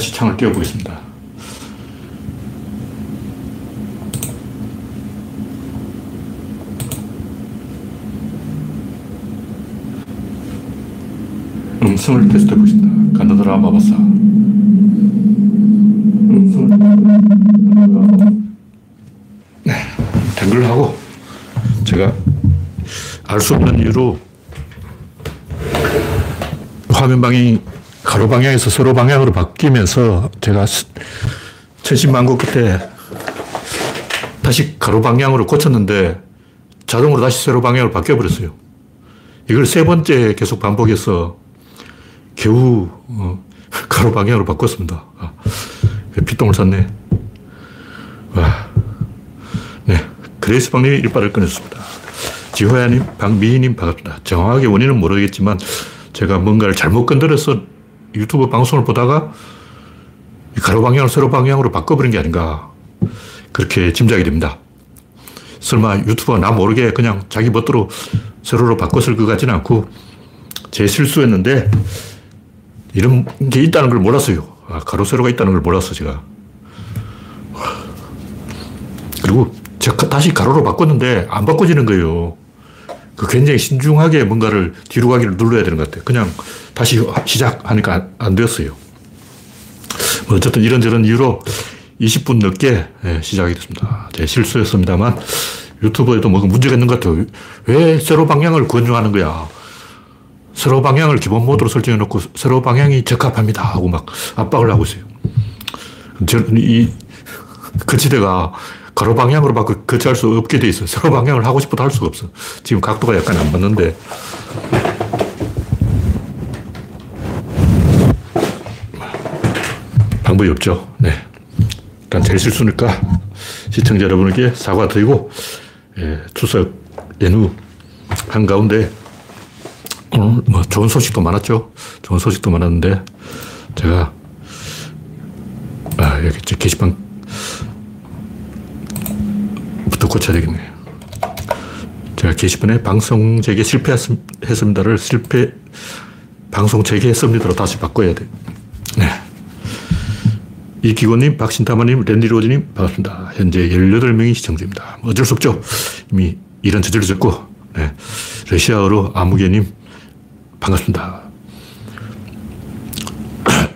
다시 창을 띄워보겠습니다. 음성을 테스트 해보겠습니다. 간다드라 마바사. 음성을 네, 댕글 하고 제가 알 수 없는 이유로 화면 방향이 가로 방향에서 세로 방향으로 바뀌면서 제가 천신만고 끝에 다시 가로 방향으로 고쳤는데 자동으로 다시 세로 방향으로 바뀌어버렸어요. 이걸 세 번째 계속 반복해서 겨우 어, 가로 방향으로 바꿨습니다. 아, 피똥을 샀네. 와. 네. 그레이스 방님이 일발을 끊었습니다. 지호야님, 박미희님 반갑습니다. 정확하게 원인은 모르겠지만 제가 뭔가를 잘못 건드려서 유튜브 방송을 보다가 가로 방향을 세로 방향으로 바꿔버린 게 아닌가. 그렇게 짐작이 됩니다. 설마 유튜버가 나 모르게 그냥 자기 멋대로 세로로 바꿨을 것 같지는 않고 제 실수였는데 이런 게 있다는 걸 몰랐어요. 아, 가로 세로가 있다는 걸 몰랐어, 제가. 그리고 제가 다시 가로로 바꿨는데 안 바꿔지는 거예요. 그 굉장히 신중하게 뭔가를 뒤로 가기를 눌러야 되는 것 같아요. 그냥 다시 시작하니까 안 되었어요. 뭐 어쨌든 이런저런 이유로 20분 늦게 예, 시작이 됐습니다. 제 실수였습니다만 유튜브에도 뭔가 문제가 있는 것 같아요. 왜 세로 방향을 권유하는 거야? 세로 방향을 기본 모드로 설정해 놓고 세로 방향이 적합합니다 하고 막 압박을 하고 있어요. 이 거치대가 가로 방향으로 바꿔 거치할 수 없게 돼 있어요. 세로 방향을 하고 싶어도 할 수가 없어. 지금 각도가 약간 안 맞는데. 방법이 없죠. 네. 일단 제 실수니까 시청자 여러분에게 사과드리고, 예, 추석 연휴 한가운데 오늘 뭐 좋은 소식도 많았죠. 좋은 소식도 많았는데, 제가, 아, 여기 게시판 부터 고쳐야 되겠네요. 제가 게시판에 방송 재개 실패했습니다를 실패, 방송 재개했습니다로 다시 바꿔야 돼. 네. 이기고님, 박신타마님, 랜디로즈님, 반갑습니다. 현재 18명이 시청 중입니다. 뭐 어쩔 수 없죠. 이미 일은 저질러졌고, 네. 러시아어로 아무개님, 반갑습니다.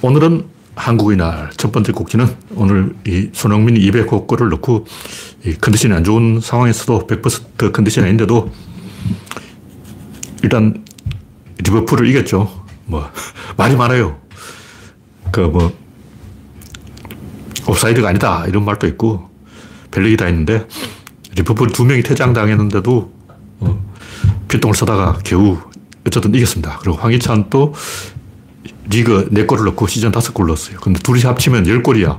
오늘은 한국의 날. 첫 번째 곡지는 오늘 이 손흥민이 200골을 넣고 이 컨디션이 안 좋은 상황에서도 100% 컨디션이 아닌데도 일단 리버풀을 이겼죠. 뭐, 말이 많아요. 그 뭐, 옵사이드가 아니다. 이런 말도 있고, 별얘기 다 있는데, 리버풀 두 명이 퇴장당했는데도, 어, 피똥을 쓰다가 겨우 어쨌든 이겼습니다. 그리고 황희찬 또 리그 4골을 넣고 시즌 5골 넣었어요. 근데 둘이 합치면 10골이야.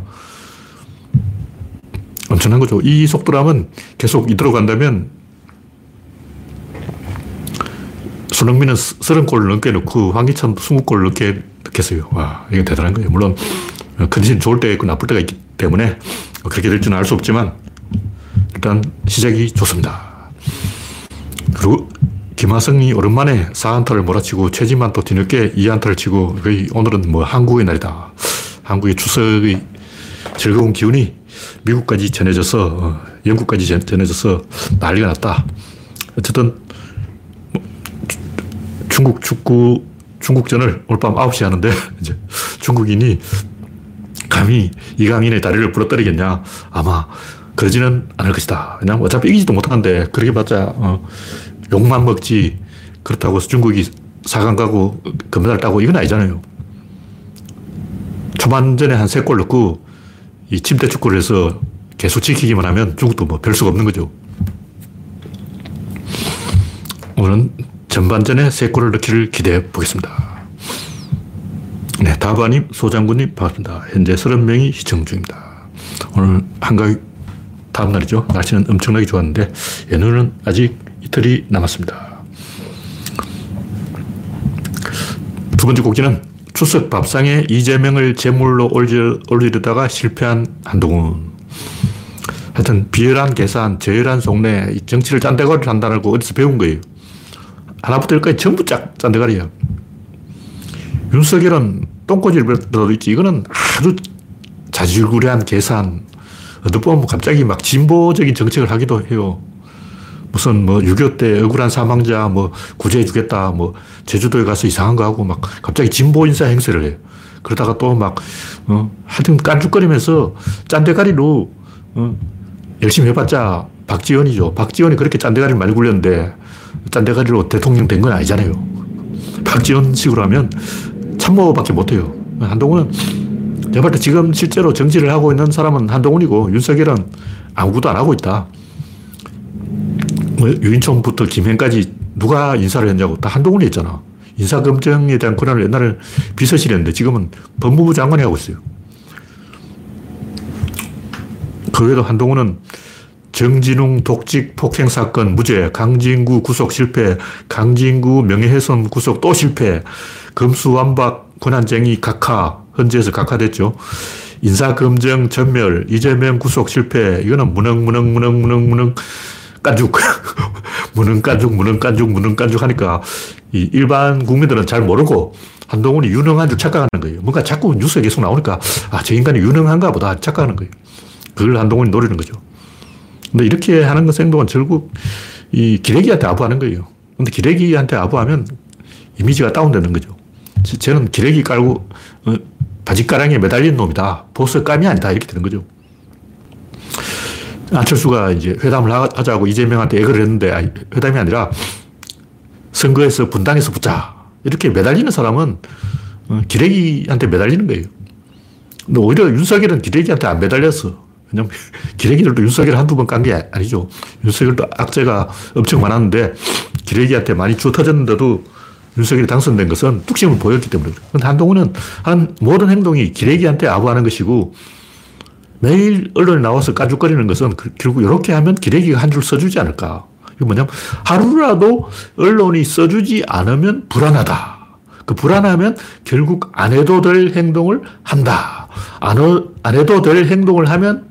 엄청난 거죠. 이 속도라면 계속 이대로 간다면 손흥민은 30골을 넘게 넣고 황희찬도 20골을 넘게 넣겠어요. 와, 이게 대단한 거예요. 물론 컨디션 좋을 때 있고 나쁠 때가 있기 때문에 그렇게 될지는 알수 없지만 일단 시작이 좋습니다. 그리고 김하성이 오랜만에 4안타를 몰아치고 최진만 또 뒤늦게 2안타를 치고 거의 오늘은 뭐 한국의 날이다. 한국의 추석의 즐거운 기운이 미국까지 전해져서 어, 영국까지 전해져서 난리가 났다. 어쨌든 뭐 중국 축구 중국전을 오늘 밤 9시에 하는데 이제 중국인이 감히 이강인의 다리를 부러뜨리겠냐 아마 그러지는 않을 것이다. 왜냐하면 어차피 이기지도 못하는데 그렇게 봤자 어, 욕만 먹지 그렇다고 중국이 4강 가고 금메달 따고 이건 아니잖아요. 초반전에 한 3골 넣고 이 침대 축구를 해서 계속 지키기만 하면 중국도 뭐 별 수가 없는 거죠. 오늘은 전반전에 3골을 넣기를 기대해 보겠습니다. 네, 다바님, 소장군님 반갑습니다. 현재 30명이 시청 중입니다. 오늘 한가위 다음 날이죠. 날씨는 엄청나게 좋았는데 예능은 아직 이틀이 남았습니다. 두 번째 곡지는 추석 밥상에 이재명을 제물로 올리려다가 실패한 한동훈. 하여튼 비열한 계산, 저열한 속내, 정치를 짠대가리 한다고 어디서 배운 거예요. 하나부터 열까지 전부 짝 짠대가리야. 윤석열은 똥꼬질도 있지. 이거는 아주 자질구레한 계산. 어떻게 보면 갑자기 막 진보적인 정책을 하기도 해요. 무슨 뭐 6.25 때 억울한 사망자 뭐 구제해 주겠다. 뭐 제주도에 가서 이상한 거 하고 막 갑자기 진보 인사 행세를 해요. 그러다가 또 막, 어, 하여튼 깐죽거리면서 짠대가리로, 어, 열심히 해봤자 박지원이죠. 박지원이 그렇게 짠대가리를 많이 굴렸는데 짠대가리로 대통령 된 건 아니잖아요. 박지원 식으로 하면 참모밖에 못해요. 한동훈은 제가 볼때 지금 실제로 정치를 하고 있는 사람은 한동훈이고 윤석열은 아무것도 안 하고 있다. 뭐 유인총부터 김행까지 누가 인사를 했냐고 다 한동훈이 했잖아. 인사검증에 대한 권한을 옛날에 비서실이 했는데 지금은 법무부 장관이 하고 있어요. 그 외에도 한동훈은 정진웅 독직 폭행 사건 무죄, 강진구 구속 실패, 강진구 명예훼손 구속 또 실패, 검수완박 권한쟁이 각하, 헌재에서 각하됐죠. 인사검증 전멸, 이재명 구속 실패, 이거는 무능, 무능, 무능, 무능, 무능, 깐죽. 무능 깐죽, 무능 깐죽, 무능 깐죽 하니까 이 일반 국민들은 잘 모르고 한동훈이 유능한 줄 착각하는 거예요. 뭔가 자꾸 뉴스에 계속 나오니까 아, 저 인간이 유능한가 보다 착각하는 거예요. 그걸 한동훈이 노리는 거죠. 근데 이렇게 하는 것 행동은 결국 이 기레기한테 아부하는 거예요. 근데 기레기한테 아부하면 이미지가 다운되는 거죠. 쟤는 기레기 깔고 어, 바지가랑이에 매달린 놈이다. 보스 감이 아니다. 이렇게 되는 거죠. 안철수가 이제 회담을 하자고 이재명한테 애거를 했는데 회담이 아니라 선거에서 분당에서 붙자. 이렇게 매달리는 사람은 어, 기레기한테 매달리는 거예요. 근데 오히려 윤석열은 기레기한테 안 매달렸어. 왜냐면 기레기들도 윤석열 한두 번 깐 게 아니죠. 윤석열도 악재가 엄청 많았는데 기레기한테 많이 주워 터졌는데도 윤석열이 당선된 것은 뚝심을 보였기 때문에. 근데 한동훈은 한 모든 행동이 기레기한테 아부하는 것이고 매일 언론에 나와서 까죽거리는 것은 그 결국 이렇게 하면 기레기가 한 줄 써주지 않을까. 이게 뭐냐면 하루라도 언론이 써주지 않으면 불안하다. 그 불안하면 결국 안 해도 될 행동을 한다. 안, 안 해도 될 행동을 하면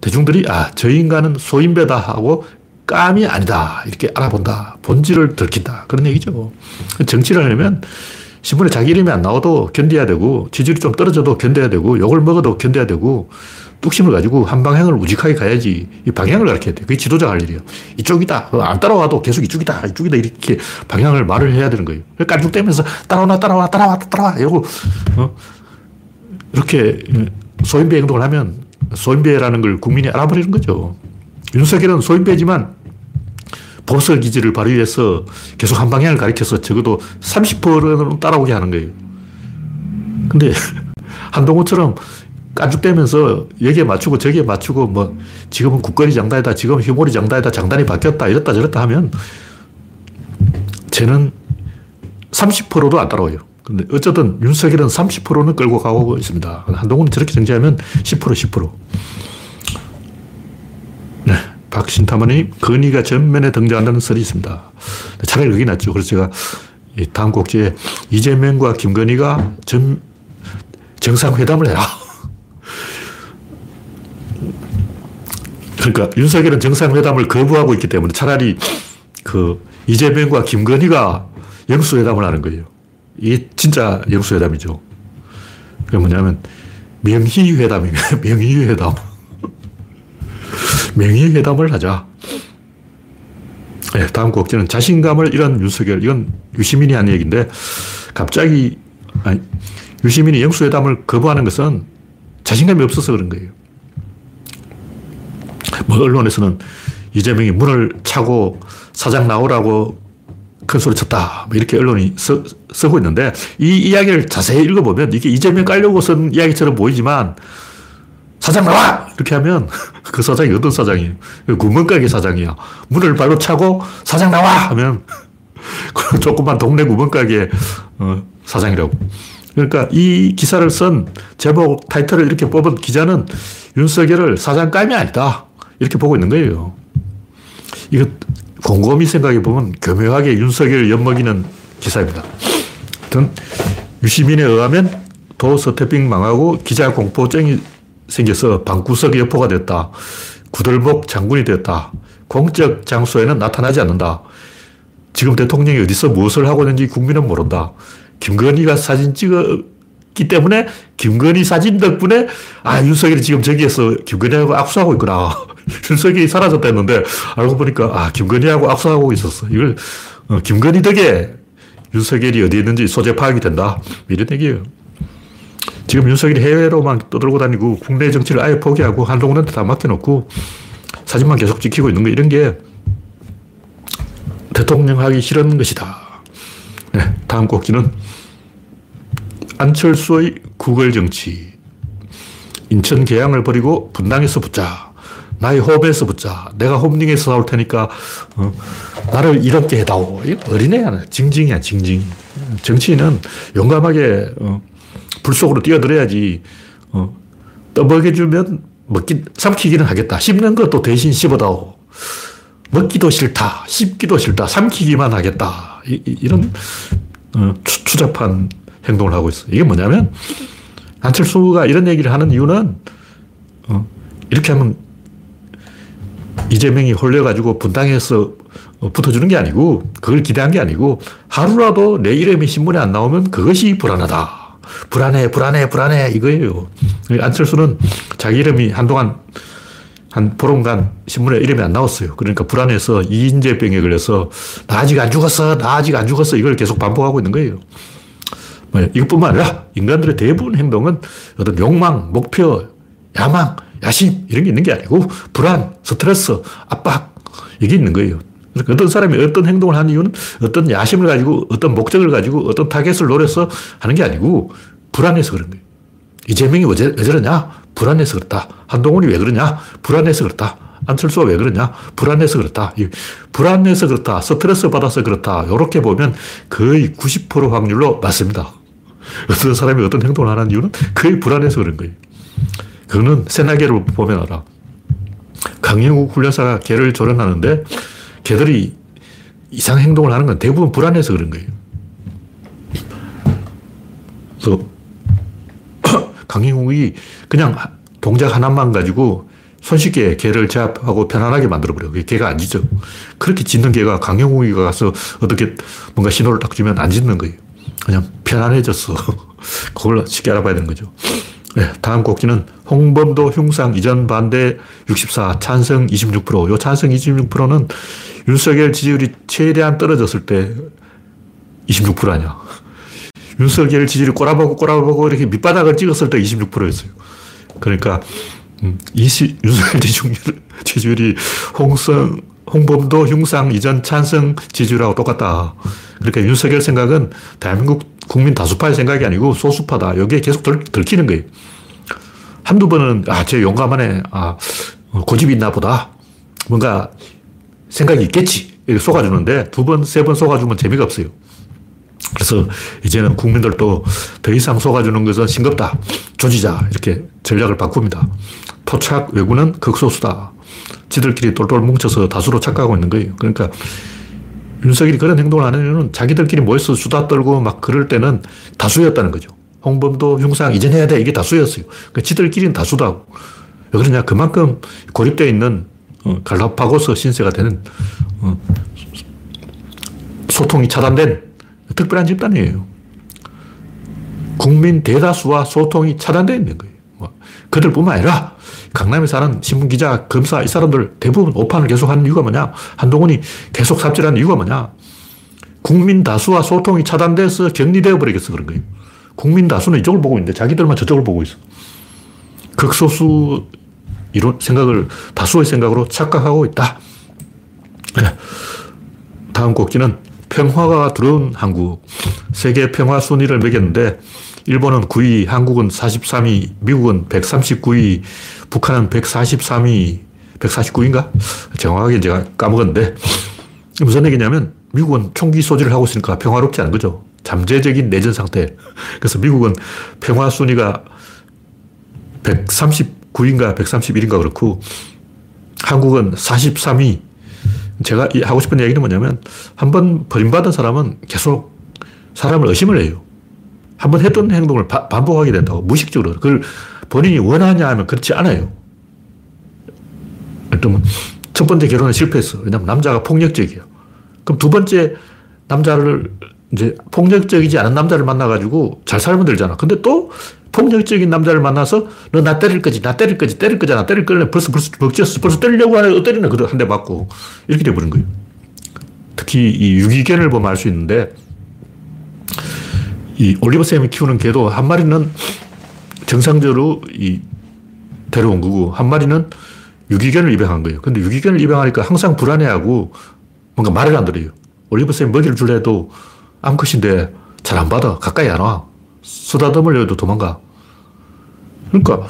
대중들이 아, 저 인간은 소인배다 하고 깜이 아니다. 이렇게 알아본다. 본질을 들킨다. 그런 얘기죠. 정치를 하려면 신문에 자기 이름이 안 나와도 견뎌야 되고 지지율이 좀 떨어져도 견뎌야 되고 욕을 먹어도 견뎌야 되고 뚝심을 가지고 한 방향을 우직하게 가야지 이 방향을 가르쳐야 돼. 그게 지도자가 할 일이에요. 이쪽이다. 안 따라와도 계속 이쪽이다. 이쪽이다. 이렇게 방향을 말을 해야 되는 거예요. 깐죽대면서 따라와, 따라와, 따라와, 따라와. 이러고, 어? 이렇게 소인배 행동을 하면 소인배라는 걸 국민이 알아버리는 거죠. 윤석열은 소인배지만 보석 기지를 발휘해서 계속 한 방향을 가리켜서 적어도 30%는 따라오게 하는 거예요. 근데 한동훈처럼 깐죽대면서 여기에 맞추고 저기에 맞추고 뭐 지금은 국거리 장단이다 지금은 휴몰이 장단이다 장단이 바뀌었다 이랬다 저랬다 하면 쟤는 30%도 안 따라와요. 근데 어쨌든 윤석열은 30%는 끌고 가고 있습니다. 한동훈은 저렇게 정지하면 10% 10%. 네. 박신타마님, 건의가 전면에 등장한다는 설이 있습니다. 차라리 그게 낫죠. 그래서 제가 다음 곡지에 이재명과 김건희가 전, 정상회담을 해라. 그러니까 윤석열은 정상회담을 거부하고 있기 때문에 차라리 그 이재명과 김건희가 영수회담을 하는 거예요. 이게 진짜 영수회담이죠. 그게 뭐냐면 명희회담이에요. 명희회담. 명희회담을 하자. 네, 다음 곡지는 자신감을 잃은 윤석열. 이건 유시민이 한 얘기인데 갑자기 아니, 유시민이 영수회담을 거부하는 것은 자신감이 없어서 그런 거예요. 뭐 언론에서는 이재명이 문을 차고 사장 나오라고 큰 소리 쳤다. 뭐 이렇게 언론이 써, 쓰고 있는데 이 이야기를 자세히 읽어보면 이게 이재명 깔려고 쓴 이야기처럼 보이지만 사장 나와! 이렇게 하면 그 사장이 어떤 사장이에요? 구멍가게 사장이야. 문을 발로 차고 사장 나와! 하면 조그만 동네 구멍가게 어, 사장이라고. 그러니까 이 기사를 쓴 제목 타이틀을 이렇게 뽑은 기자는 윤석열을 사장감이 아니다. 이렇게 보고 있는 거예요. 이거 곰곰이 생각해 보면 교묘하게 윤석열을 엿먹이는 기사입니다. 유시민에 의하면 도 서태핑 망하고 기자 공포증이 생겨서 방구석 여포가 됐다. 구들목 장군이 되었다. 공적 장소에는 나타나지 않는다. 지금 대통령이 어디서 무엇을 하고 있는지 국민은 모른다. 김건희가 사진 찍었기 때문에 김건희 사진 덕분에 아, 윤석열이 지금 저기에서 김건희하고 악수하고 있구나. 윤석열이 사라졌다 했는데 알고 보니까 아, 김건희하고 악수하고 있었어. 이걸 어, 김건희 덕에 윤석열이 어디 있는지 소재 파악이 된다. 이런 얘기예요. 지금 윤석열이 해외로만 떠들고 다니고 국내 정치를 아예 포기하고 한동훈한테 다 맡겨놓고 사진만 계속 지키고 있는 거 이런 게 대통령 하기 싫은 것이다. 네, 다음 꼭지는 안철수의 구걸 정치. 인천 계양을 버리고 분당에서 붙자. 나의 홈에서 붙자. 내가 홈링에서 싸울 테니까, 어, 나를 이롭게 해다오. 어린애야. 징징이야, 징징. 정치인은 용감하게, 어, 불 속으로 뛰어들어야지, 어, 떠먹여주면 먹기, 삼키기는 하겠다. 씹는 것도 대신 씹어다오. 먹기도 싫다. 씹기도 싫다. 삼키기만 하겠다. 이, 런 어, 추, 잡한 행동을 하고 있어. 이게 뭐냐면, 안철수가 이런 얘기를 하는 이유는, 어, 이렇게 하면 이재명이 홀려가지고 분당해서 붙어주는 게 아니고, 그걸 기대한 게 아니고, 하루라도 내 이름이 신문에 안 나오면 그것이 불안하다. 불안해, 불안해, 불안해. 이거예요. 안철수는 자기 이름이 한동안 한 보름간 신문에 이름이 안 나왔어요. 그러니까 불안해서 이인재병에 걸려서 나 아직 안 죽었어, 나 아직 안 죽었어. 이걸 계속 반복하고 있는 거예요. 뭐 이것뿐만 아니라 인간들의 대부분 행동은 어떤 욕망, 목표, 야망, 야심 이런 게 있는 게 아니고 불안, 스트레스, 압박 이게 있는 거예요. 그러니까 어떤 사람이 어떤 행동을 하는 이유는 어떤 야심을 가지고 어떤 목적을 가지고 어떤 타겟을 노려서 하는 게 아니고 불안해서 그런 거예요. 이재명이 왜 저러냐? 불안해서 그렇다. 한동훈이 왜 그러냐? 불안해서 그렇다. 안철수가 왜 그러냐? 불안해서 그렇다. 불안해서 그렇다. 스트레스 받아서 그렇다. 이렇게 보면 거의 90% 확률로 맞습니다. 어떤 사람이 어떤 행동을 하는 이유는 거의 불안해서 그런 거예요. 그거는 새나개를 보면 알아. 강영욱 훈련사가 개를 조련하는데 개들이 이상 행동을 하는 건 대부분 불안해서 그런 거예요. 그래서 강희국이 그냥 동작 하나만 가지고 손쉽게 개를 제압하고 편안하게 만들어버려요. 개가 안 짖어. 그렇게 짖는 개가 강영욱이가 가서 어떻게 뭔가 신호를 딱 주면 안 짖는 거예요. 그냥 편안해졌어. 그걸 쉽게 알아봐야 되는 거죠. 네, 다음 곡지는 홍범도 흉상 이전 반대 64, 찬성 26%. 요 찬성 26%는 윤석열 지지율이 최대한 떨어졌을 때 26% 아니야. 윤석열 지지율이 꼬라보고 꼬라보고 이렇게 밑바닥을 찍었을 때 26%였어요. 그러니까, 음, 이시, 윤석열 지지율, 지지율이 홍성, 홍범도 흉상 이전 찬성 지지율하고 똑같다. 그러니까 윤석열 생각은 대한민국 국민 다수파의 생각이 아니고 소수파다. 여기에 계속 들, 들키는 거예요. 한두 번은, 아, 쟤 용감하네. 아, 고집이 있나 보다. 뭔가 생각이 있겠지. 이렇게 속아주는데 두 번, 세 번 속아주면 재미가 없어요. 그래서 이제는 국민들도 더 이상 속아주는 것은 싱겁다. 조지자. 이렇게 전략을 바꿉니다. 토착 외구는 극소수다. 지들끼리 똘똘 뭉쳐서 다수로 착각하고 있는 거예요. 그러니까 윤석열이 그런 행동을 하는 이유는 자기들끼리 모여서 수다 떨고 막 그럴 때는 다수였다는 거죠. 홍범도 흉상 이전해야 돼. 이게 다수였어요. 그러니까 지들끼리는 다수다. 왜 그러냐. 그만큼 고립되어 있는 어, 갈라파고스 신세가 되는 어, 소통이 차단된 특별한 집단이에요. 국민 대다수와 소통이 차단되어 있는 거예요. 뭐, 그들뿐만 아니라 강남에 사는 신문기자, 검사 이 사람들 대부분 오판을 계속 하는 이유가 뭐냐? 한동훈이 계속 삽질하는 이유가 뭐냐? 국민 다수와 소통이 차단돼서 격리되어 버리겠어 그런 거예요. 국민 다수는 이쪽을 보고 있는데 자기들만 저쪽을 보고 있어. 극소수 이런 생각을 다수의 생각으로 착각하고 있다. 네. 다음 곡지는 평화가 들어온 한국. 세계 평화 순위를 매겼는데 일본은 9위, 한국은 43위, 미국은 139위, 북한은 143위, 149위인가? 정확하게 제가 까먹었는데 무슨 얘기냐면 미국은 총기 소지를 하고 있으니까 평화롭지 않은 거죠. 잠재적인 내전 상태. 그래서 미국은 평화 순위가 139위인가 131위인가 그렇고 한국은 43위. 제가 하고 싶은 얘기는 뭐냐면 한 번 버림받은 사람은 계속 사람을 의심을 해요. 한번 했던 행동을 바, 반복하게 된다고 무의식적으로. 그걸 본인이 원하냐 하면 그렇지 않아요. 첫 번째 결혼은 실패했어. 왜냐면 남자가 폭력적이야. 그럼 두 번째 남자를 이제 폭력적이지 않은 남자를 만나가지고 잘 살면 되잖아. 근데 또 폭력적인 남자를 만나서 너 나 때릴 거지, 나 때릴 거지, 때릴 거잖아. 때릴 거는 벌써, 벌써, 벌써, 벌써 때리려고 하네. 어, 때리네. 그래, 한대 맞고. 이렇게 돼버린 거예요. 특히 이 유기견을 보면 알 수 있는데 이 올리버 쌤이 키우는 개도 한 마리는 정상적으로 이 데려온 거고 한 마리는 유기견을 입양한 거예요. 근데 유기견을 입양하니까 항상 불안해하고 뭔가 말을 안 들어요. 올리버 쌤 먹이를 줄래 해도 암컷인데 잘 안 받아. 가까이 안 와. 쓰다듬으려도 도망가. 그러니까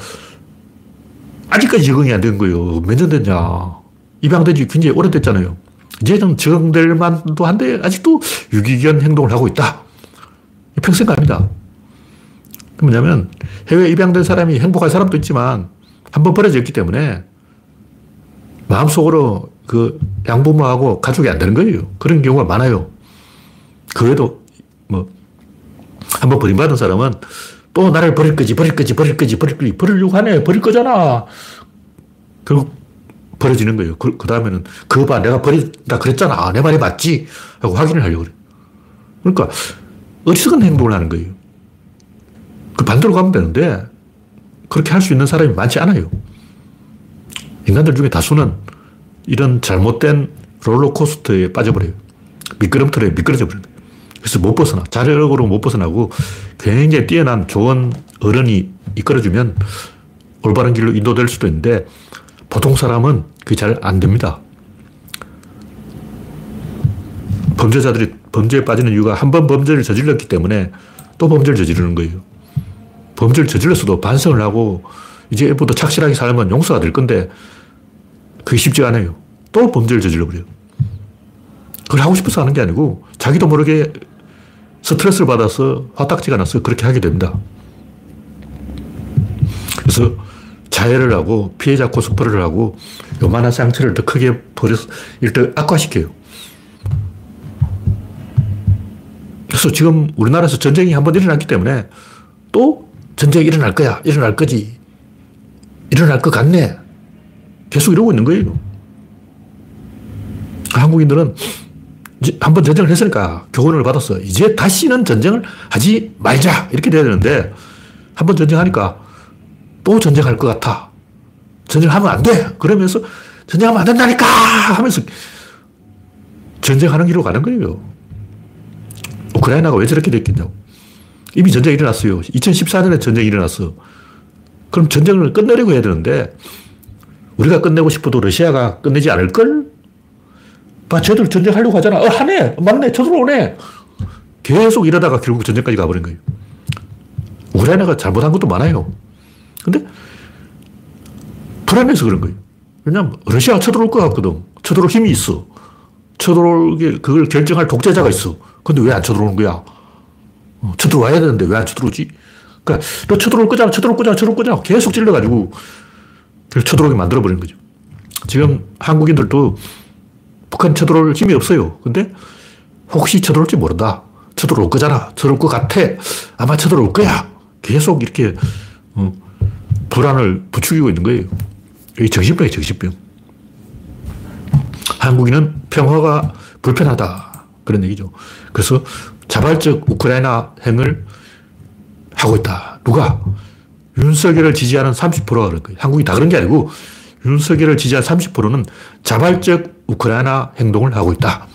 아직까지 적응이 안 된 거예요. 몇 년 됐냐. 입양된 지 굉장히 오래됐잖아요. 이제는 적응될 만도 한데 아직도 유기견 행동을 하고 있다. 평생 갑니다. 뭐냐면 해외 입양된 사람이 행복할 사람도 있지만 한 번 버려졌기 때문에 마음속으로 그 양부모하고 가족이 안 되는 거예요. 그런 경우가 많아요. 그 외에도 뭐 한 번 버림받은 사람은 또 나를 버릴 거지, 버릴 거지, 버릴 거지, 버릴 거지, 버리려고 하네, 버릴 거잖아. 결국 버려지는 거예요. 그, 그 다음에는 그거 봐, 내가 버린다 그랬잖아. 아, 내 말이 맞지? 하고 확인을 하려고 그래. 그러니까 어리석은 행동을 하는 거예요. 그 반대로 가면 되는데 그렇게 할 수 있는 사람이 많지 않아요. 인간들 중에 다수는 이런 잘못된 롤러코스터에 빠져버려요. 미끄럼틀에 미끄러져 버려요. 그래서 못 벗어나. 자력으로 못 벗어나고 굉장히 뛰어난 좋은 어른이 이끌어주면 올바른 길로 인도될 수도 있는데 보통 사람은 그게 잘 안 됩니다. 범죄자들이 범죄에 빠지는 이유가 한 번 범죄를 저질렀기 때문에 또 범죄를 저지르는 거예요. 범죄를 저질렀어도 반성을 하고 이제부터 착실하게 살면 용서가 될 건데 그게 쉽지 않아요. 또 범죄를 저질러버려요. 그걸 하고 싶어서 하는 게 아니고 자기도 모르게 스트레스를 받아서 화딱지가 나서 그렇게 하게 됩니다. 그래서 자해를 하고 피해자 코스프레를 하고 요만한 상처를 더 크게 버려서 일단 악화시켜요. 그래서 지금 우리나라에서 전쟁이 한 번 일어났기 때문에 또 전쟁이 일어날 거야. 일어날 거지. 일어날 것 같네. 계속 이러고 있는 거예요. 한국인들은 한 번 전쟁을 했으니까 교훈을 받았어. 이제 다시는 전쟁을 하지 말자. 이렇게 돼야 되는데, 한 번 전쟁하니까 또 전쟁할 것 같아. 전쟁하면 안 돼. 그러면서 전쟁하면 안 된다니까! 하면서 전쟁하는 길로 가는 거예요. 우크라이나가 왜 저렇게 됐겠냐고. 이미 전쟁이 일어났어요. 2014년에 전쟁이 일어났어. 그럼 전쟁을 끝내려고 해야 되는데, 우리가 끝내고 싶어도 러시아가 끝내지 않을걸? 봐, 쟤들 전쟁하려고 하잖아. 어, 하네. 맞네. 쳐들어오네. 계속 이러다가 결국 전쟁까지 가버린 거예요. 우크라이나가 잘못한 것도 많아요. 근데 불안해서 그런 거예요. 왜냐면 러시아가 쳐들어올 것 같거든. 쳐들어올 힘이 있어. 쳐들어오게 그걸 결정할 독재자가 있어. 근데 왜 안 쳐들어오는 거야? 어, 쳐들어와야 되는데 왜 안 쳐들어오지? 그러니까 너 쳐들어올 거잖아, 쳐들어올 거잖아, 쳐들어올 거잖아. 계속 찔러가지고 쳐들어오게 만들어버린 거죠. 지금 한국인들도 북한 쳐들어올 힘이 없어요. 근데 혹시 쳐들어올지 모른다. 쳐들어올 거잖아. 쳐들어올 것 같아. 아마 쳐들어올 거야. 계속 이렇게 어, 불안을 부추기고 있는 거예요. 이 정신병이에요, 정신병. 한국인은 평화가 불편하다. 그런 얘기죠. 그래서 자발적 우크라이나 행을 하고 있다. 누가? 윤석열을 지지하는 30%가 그런 거예요. 한국이 다 그런 게 아니고 윤석열을 지지한 30%는 자발적 우크라이나 행동을 하고 있다.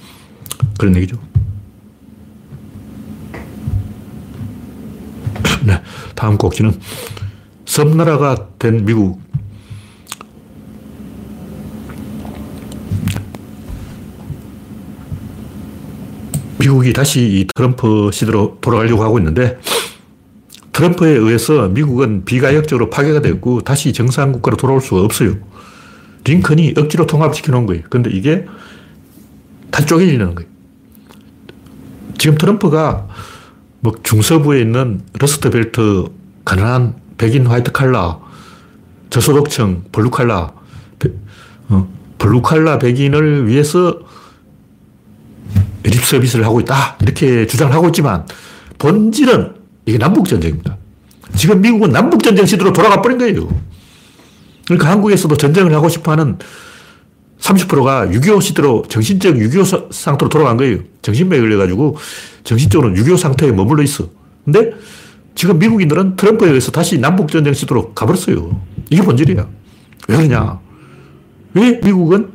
그런 얘기죠. 네, 다음 곡지는 섬나라가 된 미국. 미국이 다시 이 트럼프 시대로 돌아가려고 하고 있는데 트럼프에 의해서 미국은 비가역적으로 파괴가 됐고 다시 정상 국가로 돌아올 수가 없어요. 링컨이 억지로 통합시켜 놓은 거예요. 근데 이게 다 쪼개지는 거예요. 지금 트럼프가 뭐 중서부에 있는 Rust Belt, 가난한 백인 화이트 칼라, 저소득층, 블루 칼라, 어, 블루 칼라 백인을 위해서 립 서비스를 하고 있다. 이렇게 주장을 하고 있지만 본질은 이게 남북전쟁입니다. 지금 미국은 남북전쟁 시대로 돌아가 버린 거예요. 그러니까 한국에서도 전쟁을 하고 싶어 하는 30%가 6.25 시대로 정신적 6.25 상태로 돌아간 거예요. 정신병에 걸려가지고 정신적으로 6.25 상태에 머물러 있어. 근데 지금 미국인들은 트럼프에 의해서 다시 남북전쟁 시대로 가버렸어요. 이게 본질이야. 왜 그러냐? 왜 미국은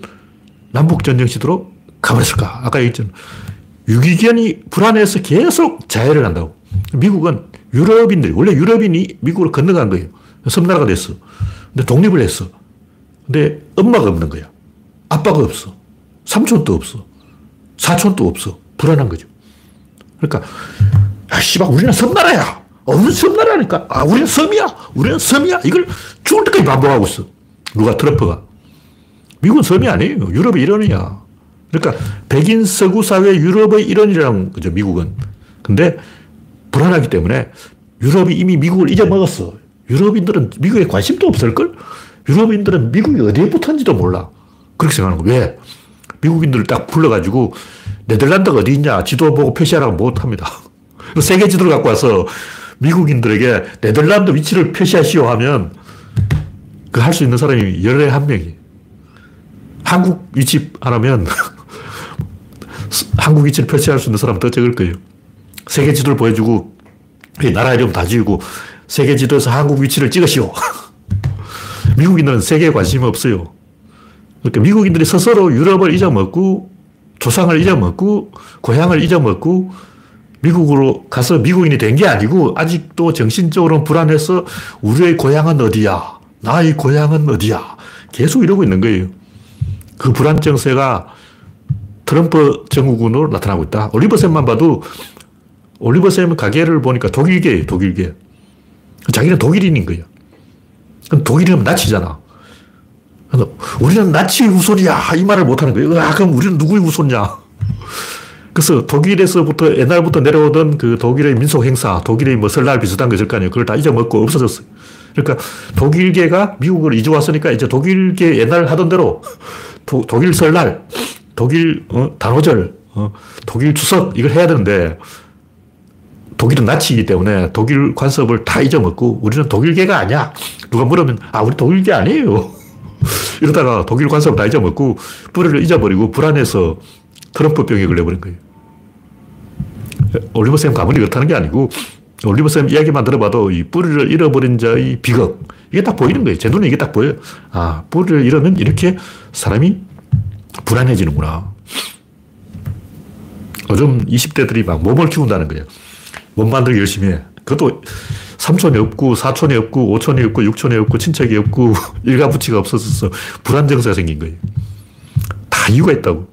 남북전쟁 시도로 가버렸을까? 아까 얘기했잖아. 유기견이 불안해서 계속 자해를 한다고. 미국은 유럽인들이, 원래 유럽인이 미국으로 건너간 거예요. 섬나라가 됐어. 근데 독립을 했어. 근데 엄마가 없는 거야. 아빠가 없어. 삼촌도 없어. 사촌도 없어. 불안한 거죠. 그러니까, 아, 씨발, 우리는 섬나라야. 어, 우리는 섬나라니까. 아, 우리는 섬이야. 우리는 섬이야. 이걸 죽을 때까지 반복하고 있어. 누가 트럼프가. 미국은 섬이 아니에요. 유럽의 일원이야. 그러니까 백인 서구 사회 유럽의 일원이라는 거죠, 미국은. 근데 불안하기 때문에 유럽이 이미 미국을 잊어먹었어. 유럽인들은 미국에 관심도 없을걸? 유럽인들은 미국이 어디에 붙었는지도 몰라. 그렇게 생각하는 거야. 왜? 미국인들을 딱 불러가지고 네덜란드가 어디 있냐 지도 보고 표시하라고 못합니다. 세계 지도를 갖고 와서 미국인들에게 네덜란드 위치를 표시하시오 하면 그 할 수 있는 사람이 열에 한 명이. 한국 위치 하라면 한국 위치를 표시할 수 있는 사람은 더 적을 거예요. 세계 지도를 보여주고 나라 이름 다 지우고 세계 지도에서 한국 위치를 찍으시오. 미국인들은 세계에 관심이 없어요. 그러니까 미국인들이 스스로 유럽을 잊어먹고 조상을 잊어먹고 고향을 잊어먹고 미국으로 가서 미국인이 된 게 아니고 아직도 정신적으로 불안해서 우리의 고향은 어디야? 나의 고향은 어디야? 계속 이러고 있는 거예요. 그 불안 정세가 트럼프 정부군으로 나타나고 있다. 올리버쌤만 봐도 올리버쌤 가게를 보니까 독일계예요, 독일계. 자기는 독일인인 거예요. 그럼 독일이면 나치잖아. 우리는 나치 후손이야. 이 말을 못하는 거예요. 아, 그럼 우리는 누구의 후손이냐? 그래서 독일에서부터 옛날부터 내려오던 그 독일의 민속 행사, 독일의 뭐 설날 비슷한 거 있을 거 아니에요. 그걸 다 잊어먹고 없어졌어요. 그러니까 독일계가 미국으로 이주 왔으니까 이제 독일계 옛날 하던 대로 도, 독일 설날, 독일 어, 단오절, 어, 독일 추석 이걸 해야 되는데 독일은 나치이기 때문에 독일 관습을 다 잊어먹고 우리는 독일계가 아니야. 누가 물으면 아 우리 독일계 아니에요. 이러다가 독일 관습을 다 잊어먹고 뿌리를 잊어버리고 불안해서 트럼프병에 걸려버린 거예요. 올리버쌤 가문이 그렇다는 게 아니고 올리버쌤 이야기만 들어봐도 이 뿌리를 잃어버린 자의 비극 이게 딱 보이는 거예요. 제 눈에 이게 딱 보여요. 아 뿌리를 잃으면 이렇게 사람이 불안해지는구나. 요즘 20대들이 막 몸을 키운다는 거예요. 몸 만들기 열심히 해. 그것도 삼촌이 없고, 사촌이 없고, 오촌이 없고, 육촌이 없고, 친척이 없고, 일가부치가 없어져서 불안정세가 생긴 거예요. 다 이유가 있다고.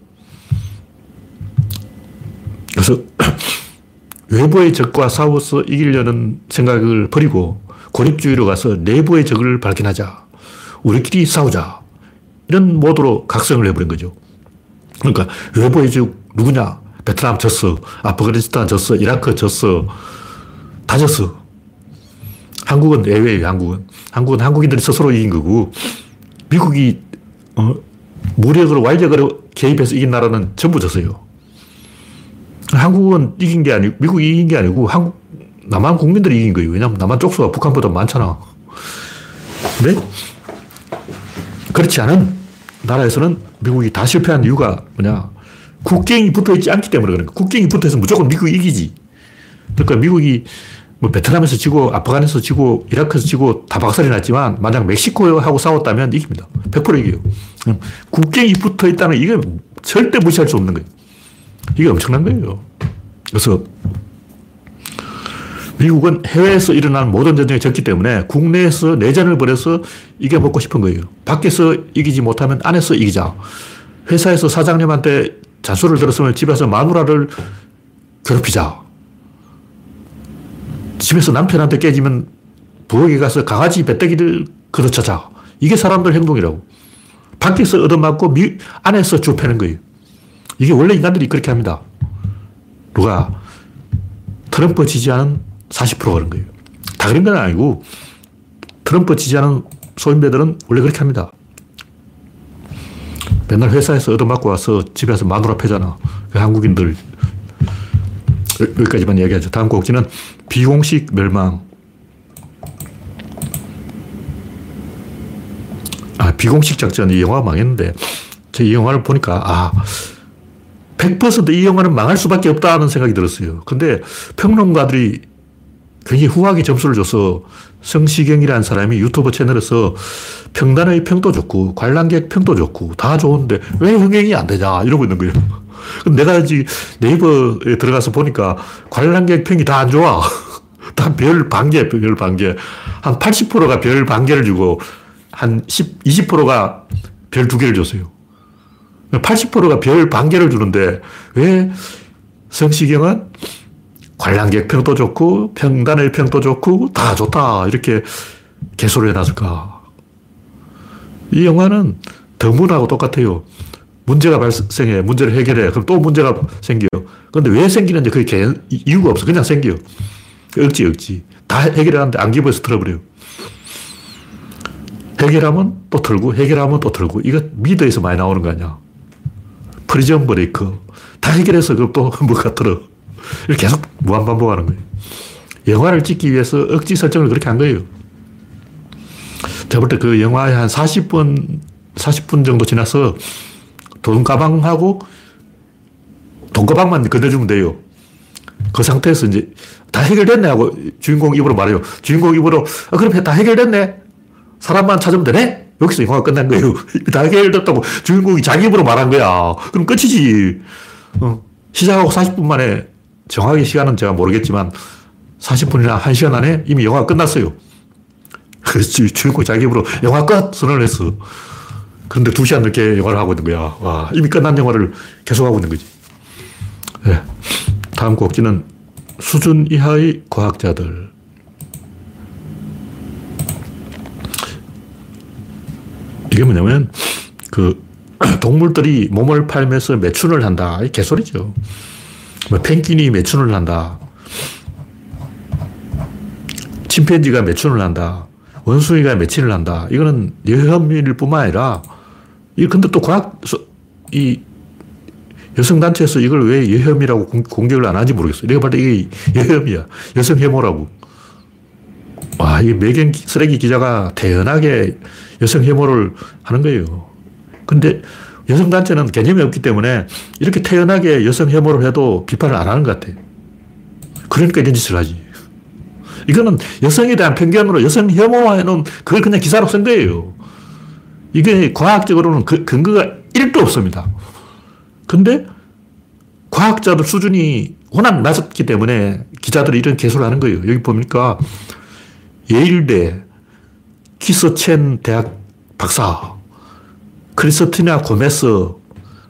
그래서 외부의 적과 싸워서 이기려는 생각을 버리고 고립주의로 가서 내부의 적을 발견하자. 우리끼리 싸우자. 이런 모드로 각성을 해버린 거죠. 그러니까 외부의 적 누구냐? 베트남 졌어. 아프가니스탄 졌어. 이라크 졌어. 다 졌어. 한국은 예외예요, 한국은. 한국은 한국인들이 스스로 이긴 거고, 미국이, 어, 무력으로, 완력으로 개입해서 이긴 나라는 전부 졌어요. 한국은 이긴 게 아니고, 미국이 이긴 게 아니고, 한국, 남한 국민들이 이긴 거예요. 왜냐면 남한 쪽수가 북한보다 많잖아. 근데, 그렇지 않은 나라에서는 미국이 다 실패한 이유가 뭐냐. 국경이 붙어 있지 않기 때문에 그런 거야. 국경이 붙어 있으면 무조건 미국이 이기지. 그러니까 미국이 뭐 베트남에서 지고, 아프간에서 지고, 이라크에서 지고 다 박살이 났지만 만약 멕시코하고 싸웠다면 이깁니다. 100% 이겨요. 국경이 붙어 있다는 이게 절대 무시할 수 없는 거예요. 이게 엄청난 거예요. 그래서 미국은 해외에서 일어난 모든 전쟁에 졌기 때문에 국내에서 내전을 벌여서 이겨먹고 싶은 거예요. 밖에서 이기지 못하면 안에서 이기자. 회사에서 사장님한테 잔소리를 들었으면 집에서 마누라를 괴롭히자. 집에서 남편한테 깨지면 부엌에 가서 강아지 배때기를 걷어차자. 이게 사람들 행동이라고. 밖에서 얻어맞고 미, 안에서 좁혀는 거예요. 이게 원래 인간들이 그렇게 합니다. 누가 트럼프 지지하는 40% 그런 거예요. 다 그런 건 아니고 트럼프 지지하는 소인배들은 원래 그렇게 합니다. 맨날 회사에서 얻어맞고 와서 집에서 마누라 패잖아. 그 한국인들. 여기까지만 이야기하죠. 다음 곡지는 비공식 멸망. 아, 비공식 작전. 이 영화가 망했는데, 제 이 영화를 보니까, 아, 100%이 영화는 망할 수밖에 없다는 생각이 들었어요. 근데 평론가들이 굉장히 후하게 점수를 줘서 성시경이라는 사람이 유튜브 채널에서 평단의 평도 좋고 관람객 평도 좋고 다 좋은데 왜 흥행이 안 되냐 이러고 있는 거예요. 내가 이제 네이버에 들어가서 보니까 관람객 평이 다 안 좋아. 다 별 반개, 별 반개. 한 80%가 별 반개를 주고 한 10, 20%가 별 두 개를 줬어요. 80%가 별 반개를 주는데 왜 성시경은 관람객 평도 좋고 평단의 평도 좋고 다 좋다 이렇게 개소를 해놨을까? 이 영화는 더문하고 똑같아요. 문제가 발생해, 문제를 해결해. 그럼 또 문제가 생겨요. 그런데 왜 생기는지 그게 개, 이유가 없어. 그냥 생겨요. 억지, 억지. 다 해결하는데 안 기부에서 틀어버려요. 해결하면 또 틀고, 해결하면 또 틀고. 이거 미드에서 많이 나오는 거 아니야. Prison Break. 다 해결해서 그럼 또 뭐가 틀어. 이렇게 계속 무한반복하는 거예요. 영화를 찍기 위해서 억지 설정을 그렇게 한 거예요. 제가 볼때그 영화의 한 40분, 40분 정도 지나서 돈 가방하고 돈 가방만 건네주면 돼요. 그 상태에서 이제 다 해결됐네 하고 주인공 입으로 말해요. 주인공 입으로 아, 그럼 다 해결됐네. 사람만 찾으면 되네? 여기서 영화가 끝난 거예요. 다 해결됐다고 주인공이 자기 입으로 말한 거야. 그럼 끝이지. 어. 시작하고 40분 만에 정확히 시간은 제가 모르겠지만 40분이나 1시간 안에 이미 영화가 끝났어요. 그래서 주인공이 자기 입으로 영화 끝! 선언을 했어. 그런데 2시간 늦게 영화를 하고 있는 거야. 와, 이미 끝난 영화를 계속하고 있는 거지. 네. 다음 곡지는 수준 이하의 과학자들. 이게 뭐냐면, 그, 동물들이 몸을 팔면서 매춘을 한다. 이 개소리죠. 뭐, 펭귄이 매춘을 한다. 침팬지가 매춘을 한다. 원숭이가 매춘을 한다. 이거는 여혐일 뿐만 아니라, 이 근데 또 과학, 이 여성단체에서 이걸 왜 여혐이라고 공격을 안 하는지 모르겠어요. 내가 볼때 이게 여혐이야. 여성 혐오라고. 와, 이게 매경 쓰레기 기자가 태연하게 여성 혐오를 하는 거예요. 근데 여성단체는 개념이 없기 때문에 이렇게 태연하게 여성 혐오를 해도 비판을 안 하는 것 같아. 그러니까 이런 짓을 하지. 이거는 여성에 대한 편견으로 여성 혐오해놓은 그걸 그냥 기사로 쓴 거예요. 이게 과학적으로는 그 근거가 1도 없습니다. 근데 과학자들 수준이 워낙 낮았기 때문에 기자들이 이런 개소를 하는 거예요. 여기 보니까 예일대 키서첸 대학 박사, 크리스티나 고메스,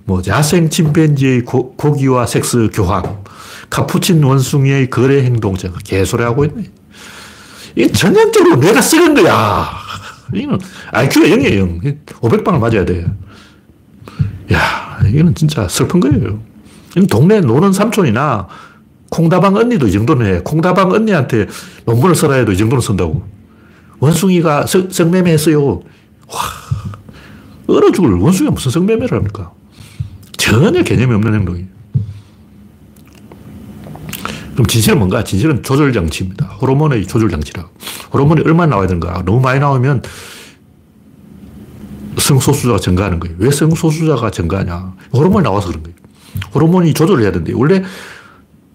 뭐 야생 침팬지의 고, 고기와 섹스 교환, 카푸친 원숭이의 거래 행동, 제가 개소리 하고 있네. 이게 전형적으로 내가 쓰는 거야. 이거는 IQ가 0이에요, 0. 500방을 맞아야 돼. 야, 이거는 진짜 슬픈 거예요. 동네 노는 삼촌이나 콩다방 언니도 이 정도는 해. 콩다방 언니한테 논문을 써라 해도 이 정도는 쓴다고. 원숭이가 성, 성매매 했어요. 와, 얼어 죽을 원숭이가 무슨 성매매를 합니까? 전혀 개념이 없는 행동이에요. 그럼 진실은 뭔가? 진실은 조절 장치입니다. 호르몬의 조절 장치라. 호르몬이 얼마나 나와야 되는가? 너무 많이 나오면 성소수자가 증가하는 거예요. 왜 성소수자가 증가하냐? 호르몬이 나와서 그런 거예요. 호르몬이 조절을 해야 되는데, 원래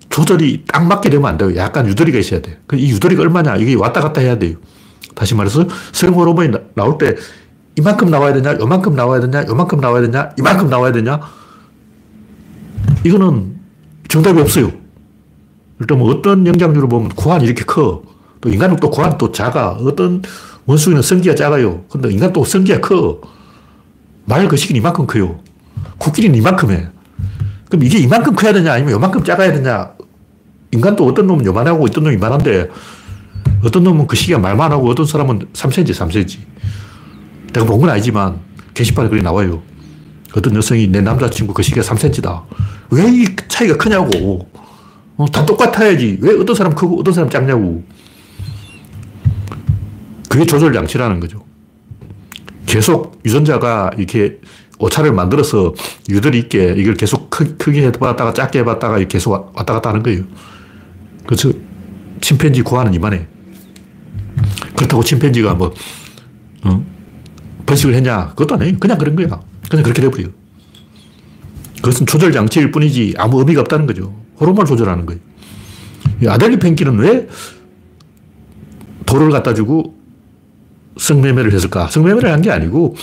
조절이 딱 맞게 되면 안 돼요. 약간 유도리가 있어야 돼요. 그이 유도리가 얼마냐? 이게 왔다 갔다 해야 돼요. 다시 말해서 성호르몬이 나올 때 이만큼 나와야 되냐? 요만큼 나와야 되냐? 요만큼 나와야 되냐? 이만큼 나와야 되냐? 이거는 정답이 없어요. 일단 뭐 어떤 영장류를 보면 고환이 이렇게 커. 또 인간은 또 고환이 또 작아. 어떤 원숭이는 성기가 작아요. 근데 인간 또 성기가 커. 말 거시기는 이만큼 커요. 코끼리는 이만큼 해. 그럼 이게 이만큼 커야 되냐, 아니면 요만큼 작아야 되냐. 인간도 어떤 놈은 요만하고 어떤 놈은 이만한데, 어떤 놈은 그 시기가 말만 하고 어떤 사람은 3cm, 3cm. 내가 본 건 아니지만, 게시판에 글이 나와요. 어떤 여성이 내 남자친구 그 시기가 3cm다. 왜 이 차이가 크냐고. 어, 다 똑같아야지. 왜 어떤 사람 크고 어떤 사람 작냐고. 그게 조절 장치라는 거죠. 계속 유전자가 이렇게 오차를 만들어서 유들이 있게 이걸 계속 크, 게 해봤다가 작게 해봤다가 계속 왔다 갔다 하는 거예요. 그래서 침팬지 구하는 이만해. 그렇다고 침팬지가 뭐, 어? 번식을 했냐? 그것도 아니에요. 그냥 그런 거야. 그냥 그렇게 돼버려요. 그것은 조절 장치일 뿐이지 아무 의미가 없다는 거죠. 호르몬을 조절하는 거예요. 아델리 펭귄은 왜 돌을 갖다 주고 성매매를 했을까? 성매매를 한 게 아니고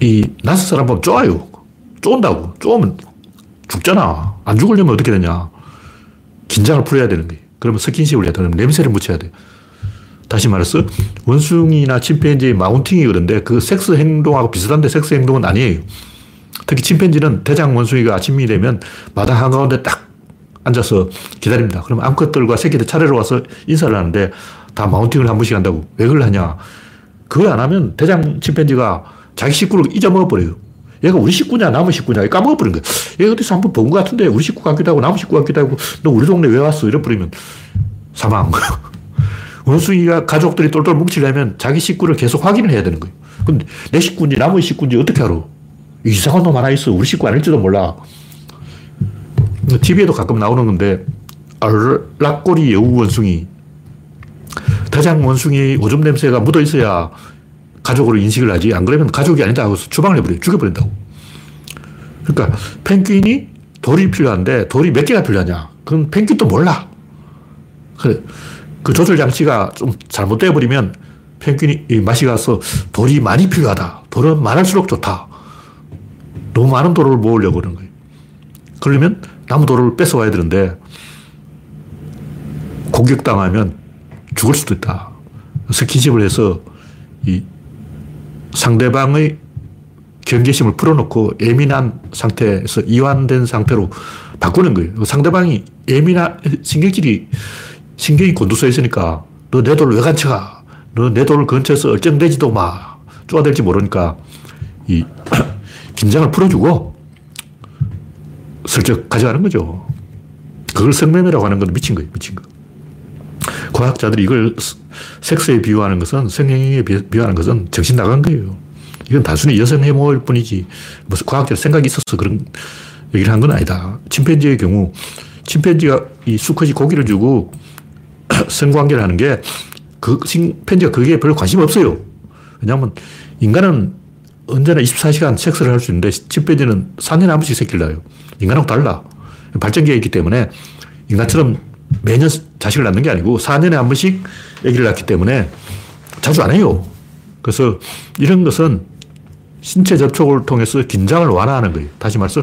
이 나스 사람 보면 쪼아요. 쪼은다고. 쪼으면 죽잖아. 안 죽으려면 어떻게 되냐. 긴장을 풀어야 되는 거예요. 그러면 스킨십을 해야 되면 냄새를 묻혀야 돼. 다시 말해서 원숭이나 침팬지의 mounting이 그런데 그 섹스 행동하고 비슷한데 섹스 행동은 아니에요. 특히 침팬지는 대장 원숭이가 아침이 되면 마당 한가운데 딱 앉아서 기다립니다. 그럼 암컷들과 새끼들 차례로 와서 인사를 하는데 다 mounting을 한 번씩 한다고. 왜 그걸 하냐. 그걸 안 하면 대장 침팬지가 자기 식구를 잊어먹어버려요. 얘가 우리 식구냐, 남의 식구냐, 까먹어버린 거야. 얘 어디서 한번 본 것 같은데, 우리 식구 같기도 하고, 남의 식구 같기도 하고, 너 우리 동네 왜 왔어? 이래버리면 사망. 원숭이가 가족들이 똘똘 뭉치려면 자기 식구를 계속 확인을 해야 되는 거예요. 근데 내 식구인지 남의 식구인지 어떻게 알아? 이상한 놈 하나 있어. 우리 식구 아닐지도 몰라. TV에도 가끔 나오는 건데, 알락꼬리 여우 원숭이. 대장 원숭이 오줌 냄새가 묻어 있어야 가족으로 인식을 하지. 안 그러면 가족이 아니다 하고 추방을 해버려요. 죽여버린다고. 그러니까 펭귄이 돌이 필요한데 돌이 몇 개가 필요하냐. 그건 펭귄도 몰라. 그래. 그 조절 장치가 좀 잘못되어 버리면 펭귄이 맛이 가서 돌이 많이 필요하다. 돌은 많을수록 좋다. 너무 많은 돌을 모으려고 그러는 거예요. 그러면 나무 돌을 뺏어와야 되는데 공격당하면 죽을 수도 있다. 스킨십을 해서 이 상대방의 경계심을 풀어놓고 예민한 상태에서 이완된 상태로 바꾸는 거예요. 상대방이 예민한 신경질이 신경이 곤두서 있으니까 너 내 돌을 왜 간쳐가? 너내 돌 근처에서 얼쩡대지도 마. 쪼아댈지 모르니까 이 긴장을 풀어주고 슬쩍 가져가는 거죠. 그걸 성매매라고 하는 건 미친 거예요. 미친 거. 과학자들이 이걸 섹스에 비유하는 것은 성행위에 비유하는 것은 정신 나간 거예요. 이건 단순히 여성 해모일 뿐이지 무슨 과학적 생각이 있어서 그런 얘기를 한 건 아니다. 침팬지의 경우 침팬지가 이 수컷이 고기를 주고 성관계를 하는 게그 침팬지가 그게 별로 관심 없어요. 왜냐하면 인간은 언제나 24시간 섹스를 할 수 있는데 침팬지는 4년에 한 번씩 새끼를 낳아요. 인간하고 달라. 발전기에 있기 때문에 인간처럼 매년 자식을 낳는 게 아니고 4년에 한 번씩 아기를 낳기 때문에 자주 안 해요. 그래서 이런 것은 신체 접촉을 통해서 긴장을 완화하는 거예요. 다시 말해서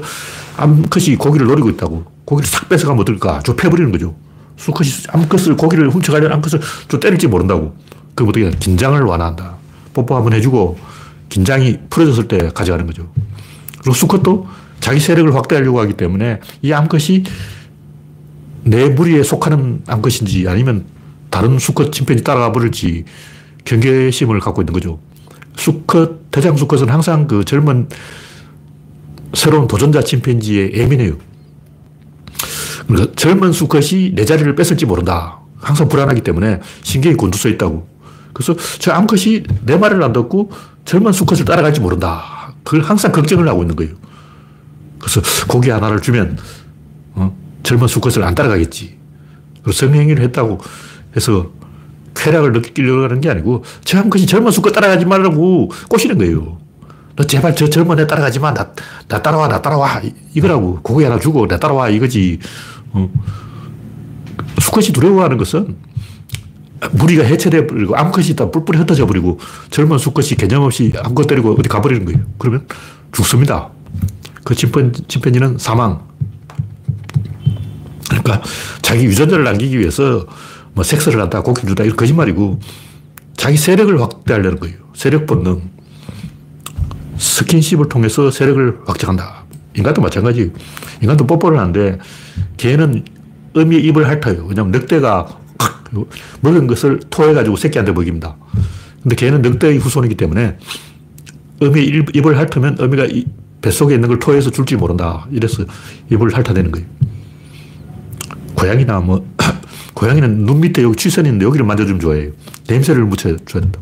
암컷이 고기를 노리고 있다고. 고기를 싹 뺏어가면 어떨까? 좀 패버리는 거죠. 수컷이 암컷을 고기를 훔쳐가려는 암컷을 좀 때릴지 모른다고. 그럼 어떻게 긴장을 완화한다. 뽀뽀 한번 해주고 긴장이 풀어졌을 때 가져가는 거죠. 그리고 수컷도 자기 세력을 확대하려고 하기 때문에 이 암컷이 내 무리에 속하는 암컷인지 아니면 다른 수컷 침팬이 따라가 버릴지 경계심을 갖고 있는 거죠. 수컷, 대장 수컷은 항상 그 젊은 새로운 도전자 침팬지에 예민해요. 그러니까 젊은 수컷이 내 자리를 뺏을지 모른다. 항상 불안하기 때문에 신경이 곤두서 있다고. 그래서 저 암컷이 내 말을 안 듣고 젊은 수컷을 따라갈지 모른다. 그걸 항상 걱정을 하고 있는 거예요. 그래서 고기 하나를 주면 어? 젊은 수컷을 안 따라가겠지. 성행위를 했다고 해서 쾌락을 느끼려고 하는 게 아니고 저 암컷이 젊은 수컷 따라가지 말라고 꼬시는 거예요. 너 제발 저 젊은 애 따라가지 마. 나, 나 따라와, 나 따라와. 이거라고. 고기 하나 주고, 나 따라와. 이거지. 어. 수컷이 두려워하는 것은 무리가 해체돼 버리고 암컷이 다 뿔뿔이 흩어져 버리고 젊은 수컷이 개념 없이 암컷 때리고 어디 가버리는 거예요. 그러면 죽습니다. 그 침팬, 침팬지는 사망. 그러니까 자기 유전자를 남기기 위해서 뭐 섹스를 한다, 고기 주다, 이거 거짓말이고 자기 세력을 확대하려는 거예요. 세력 본능. 스킨십을 통해서 세력을 확장한다. 인간도 마찬가지. 인간도 뽀뽀를 하는데 개는 어미의 입을 핥아요. 왜냐하면 늑대가 먹은 것을 토해가지고 새끼한테 먹입니다. 근데 개는 늑대의 후손이기 때문에 어미의 입을 핥으면 어미가 뱃속에 있는 걸 토해서 줄지 모른다. 이래서 입을 핥아대는 거예요. 고양이나 뭐, 고양이는 눈 밑에 여기 취선이 있는데 여기를 만져주면 좋아해요. 냄새를 묻혀줘야 된다.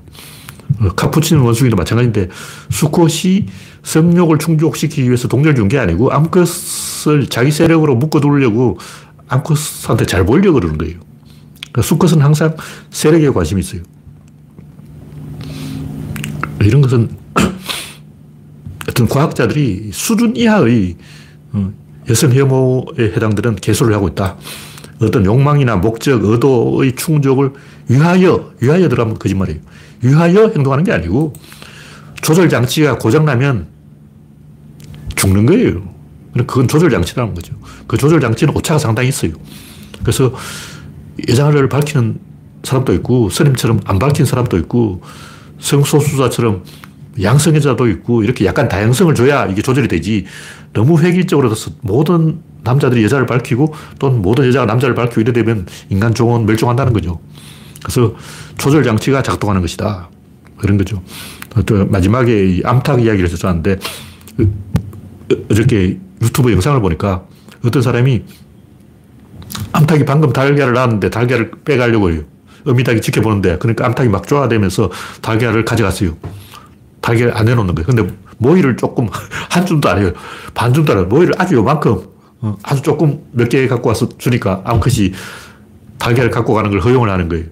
어, 카푸치노 원숭이도 마찬가지인데 수컷이 성욕을 충족시키기 위해서 동료를 준게 아니고 암컷을 자기 세력으로 묶어두려고 암컷한테 잘 보이려고 그러는 거예요. 그러니까 수컷은 항상 세력에 관심이 있어요. 이런 것은 어떤 과학자들이 수준 이하의 어, 여성 혐오에 해당되는 개소를 하고 있다. 어떤 욕망이나 목적, 의도의 충족을 위하여, 위하여 들어가면 거짓말이에요. 위하여 행동하는 게 아니고 조절 장치가 고장나면 죽는 거예요. 그건 조절 장치라는 거죠. 그 조절 장치는 오차가 상당히 있어요. 그래서 여자를 밝히는 사람도 있고, 스님처럼 안 밝힌 사람도 있고, 성소수자처럼 양성애자도 있고, 이렇게 약간 다양성을 줘야 이게 조절이 되지. 너무 획일적으로 돼서 모든 남자들이 여자를 밝히고, 또는 모든 여자가 남자를 밝히고 이래 되면 인간 종은 멸종한다는 거죠. 그래서 조절 장치가 작동하는 것이다. 그런 거죠. 또 마지막에 암탉 이야기를 썼었는데, 어저께 유튜브 영상을 보니까 어떤 사람이 암탉이 방금 달걀을 낳았는데 달걀을 빼가려고 해요. 어미닭이 지켜보는데 그러니까 암탉이 막 쪼아대면서 달걀을 가져갔어요. 달걀 안 내놓는 거예요. 근데 모이를 조금 한 줌도 안 해요. 반 줌도 안 해요. 모이를 아주 요만큼 어, 아주 조금 몇 개 갖고 와서 주니까 암컷이 달걀을 갖고 가는 걸 허용을 하는 거예요.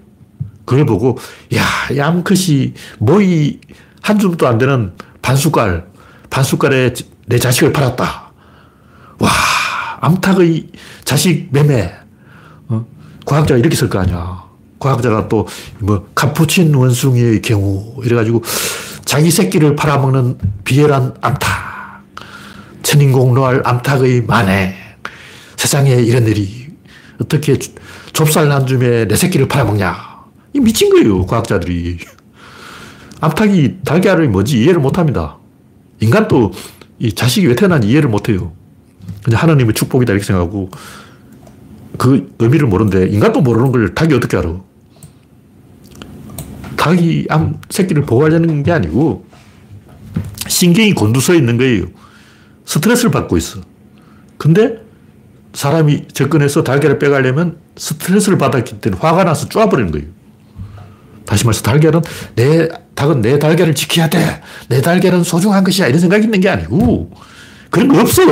그걸 보고 야, 이 암컷이 모이 한 줌도 안 되는 반 숟갈, 반 숟갈에 내 자식을 팔았다. 와, 암탉의 자식 매매. 어? 과학자가 이렇게 쓸 거 아니야. 과학자가 또, 뭐, 카푸친 원숭이의 경우, 이래가지고, 자기 새끼를 팔아먹는 비열한 암탉. 천인공 노할 암탉의 만에. 세상에 이런 일이. 어떻게 좁쌀 한 줌에 내 새끼를 팔아먹냐. 이 미친 거예요, 과학자들이. 암탉이 달걀이 뭔지 이해를 못 합니다. 인간도 이 자식이 왜 태어난지 이해를 못 해요. 그냥 하나님의 축복이다 이렇게 생각하고 그 의미를 모르는데 인간도 모르는 걸 닭이 어떻게 알아? 닭이 암 새끼를 보호하려는 게 아니고 신경이 곤두서 있는 거예요. 스트레스를 받고 있어. 근데 사람이 접근해서 달걀을 빼가려면 스트레스를 받았기 때문에 화가 나서 쪼아버리는 거예요. 다시 말해서 달걀은 내, 닭은 내 달걀을 지켜야 돼. 내 달걀은 소중한 것이야. 이런 생각이 있는 게 아니고 그런 거 없어.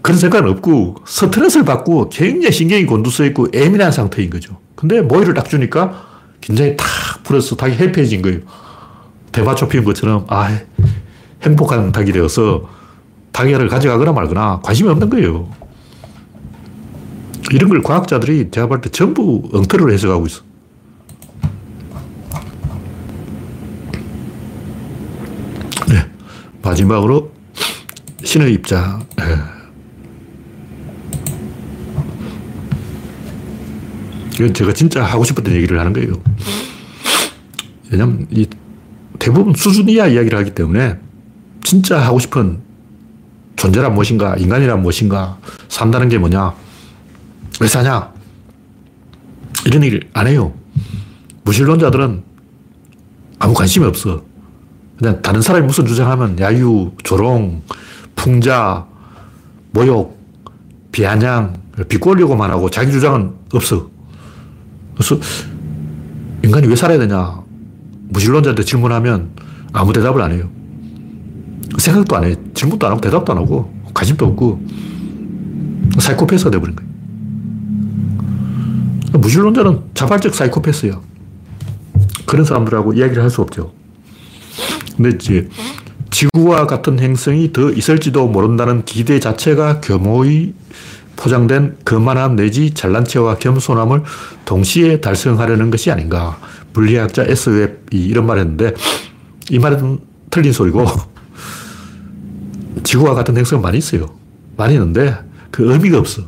그런 생각은 없고 스트레스를 받고 굉장히 신경이 곤두서 있고 예민한 상태인 거죠. 근데 모이를 딱 주니까 굉장히 탁 풀어서 닭이 해피해진 거예요. 대마초 피운 것처럼 아 행복한 닭이 되어서 닭을 가져가거나 말거나 관심이 없는 거예요. 이런 걸 과학자들이 제가 볼 때 전부 엉터리로 해석하고 있어. 네. 마지막으로 신의 입장. 네. 이건 제가 진짜 하고 싶었던 얘기를 하는 거예요. 왜냐면 이 대부분 수준 이하 이야기를 하기 때문에 진짜 하고 싶은 존재란 무엇인가, 인간이란 무엇인가, 산다는 게 뭐냐, 왜 사냐, 이런 얘기를 안 해요. 무신론자들은 아무 관심이 없어. 그냥 다른 사람이 무슨 주장하면 야유, 조롱, 풍자, 모욕, 비아냥, 비꼬려고만 하고 자기 주장은 없어. 그래서 인간이 왜 살아야 되냐? 무신론자한테 질문하면 아무 대답을 안 해요. 생각도 안 해. 질문도 안 하고 대답도 안 하고 관심도 없고 사이코패스가 돼버린 거예요. 무신론자는 자발적 사이코패스예요. 그런 사람들하고 이야기를 할 수 없죠. 근데 이제 지구와 같은 행성이 더 있을지도 모른다는 기대 자체가 겸허히 포장된 거만함 내지 잘난 체와 겸손함을 동시에 달성하려는 것이 아닌가. 물리학자 S. 웹이 이런 말을 했는데 이 말은 틀린 소리고 지구와 같은 행성은 많이 있어요. 많이 있는데 그 의미가 없어.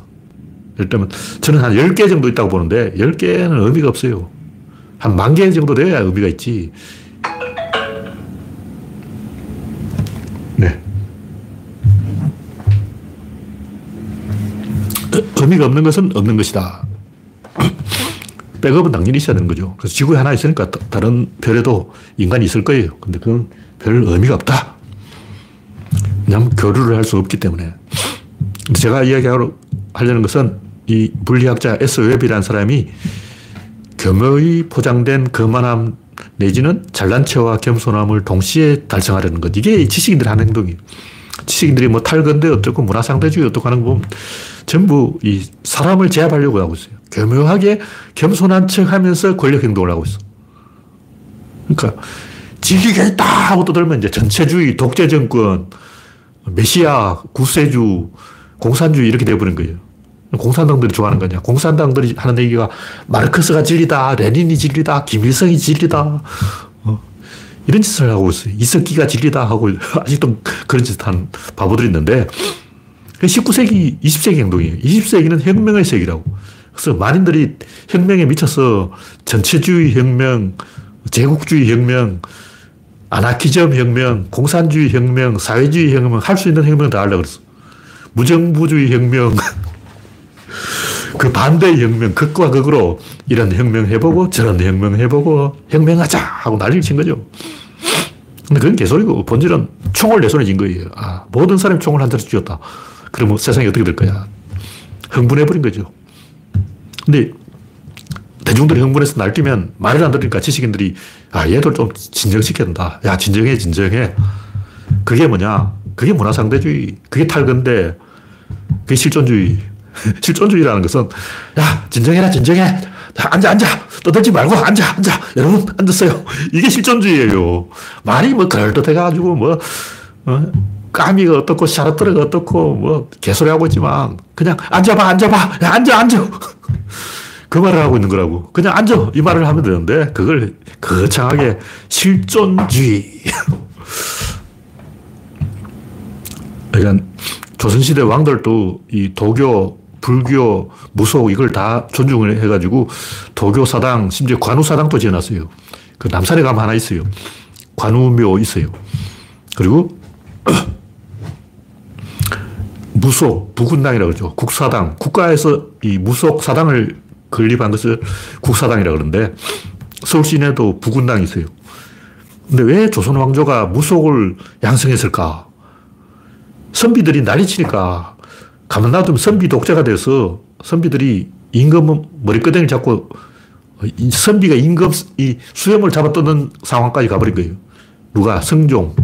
예를 들면 저는 한 10개 정도 있다고 보는데 10개는 의미가 없어요. 한 만 개 정도 돼야 의미가 있지. 의미가 없는 것은 없는 것이다. 백업은 당연히 있어야 되는 거죠. 그래서 지구에 하나 있으니까 다른 별에도 인간이 있을 거예요. 근데 그건 별 의미가 없다. 왜냐하면 교류를 할 수 없기 때문에. 제가 이야기하려는 것은 이 물리학자 S. 웹이라는 사람이 겸허히 포장된 거만함 내지는 잘난 체와 겸손함을 동시에 달성하려는 것. 이게 지식인들이 하는 행동이에요. 지식인들이 뭐 탈건대 어떻고 문화상대주의 어떻고 하는 거 보면 전부 이 사람을 제압하려고 하고 있어요. 교묘하게 겸손한 척 하면서 권력 행동을 하고 있어. 그러니까 진리겠다 하고 떠들면 이제 전체주의, 독재 정권, 메시아, 구세주, 공산주의 이렇게 돼버린 거예요. 공산당들이 좋아하는 거냐. 공산당들이 하는 얘기가 마르크스가 진리다, 레닌이 진리다, 김일성이 진리다. 어, 이런 짓을 하고 있어요. 이석기가 진리다 하고 아직도 그런 짓 한 바보들이 있는데 19세기, 20세기 행동이에요. 20세기는 혁명의 세기라고. 그래서 만인들이 혁명에 미쳐서 전체주의 혁명, 제국주의 혁명, 아나키즘 혁명, 공산주의 혁명, 사회주의 혁명, 할 수 있는 혁명 다 하려고 그랬어. 무정부주의 혁명, 그 반대 혁명, 극과 극으로 이런 혁명 해보고 저런 혁명 해보고 혁명하자 하고 난리를 친 거죠. 근데 그건 개소리고 본질은 총을 내 손에 쥔 거예요. 아, 모든 사람이 총을 한 자로 쥐었다. 그러면 세상이 어떻게 될 거야? 흥분해버린 거죠. 근데 대중들이 흥분해서 날뛰면 말을 안 들으니까 지식인들이 아, 얘들 좀 진정시켜야 된다. 야, 진정해, 진정해. 그게 뭐냐? 그게 문화상대주의. 그게 탈근데, 그게 실존주의. 실존주의라는 것은, 야, 진정해라, 진정해. 앉아, 앉아. 떠들지 말고 앉아, 앉아. 여러분, 앉았어요. 이게 실존주의예요. 말이 뭐 그럴듯해가지고, 뭐, 어? 까미가 어떻고, 샤르트르가 어떻고, 뭐, 개소리하고 있지만, 그냥 앉아봐, 앉아봐. 야, 앉아, 앉아. 그 말을 하고 있는 거라고. 그냥 앉아. 이 말을 하면 되는데, 그걸 거창하게 실존주의. 그러니까 조선시대 왕들도 이 도교, 불교, 무속 이걸 다 존중을 해가지고 도교 사당, 심지어 관우 사당도 지어놨어요. 그 남산에 가면 하나 있어요. 관우묘 있어요. 그리고 무속, 부군당이라고 그러죠. 국사당. 국가에서 이 무속 사당을 건립한 것을 국사당이라고 그러는데 서울 시내도 부군당이 있어요. 근데 왜 조선 왕조가 무속을 양성했을까? 선비들이 난리치니까 가만 놔두면 선비 독재가 돼서 선비들이 임금 머리끄댕이를 잡고 선비가 임금 이 수염을 잡아뜯는 상황까지 가버린 거예요. 누가? 성종.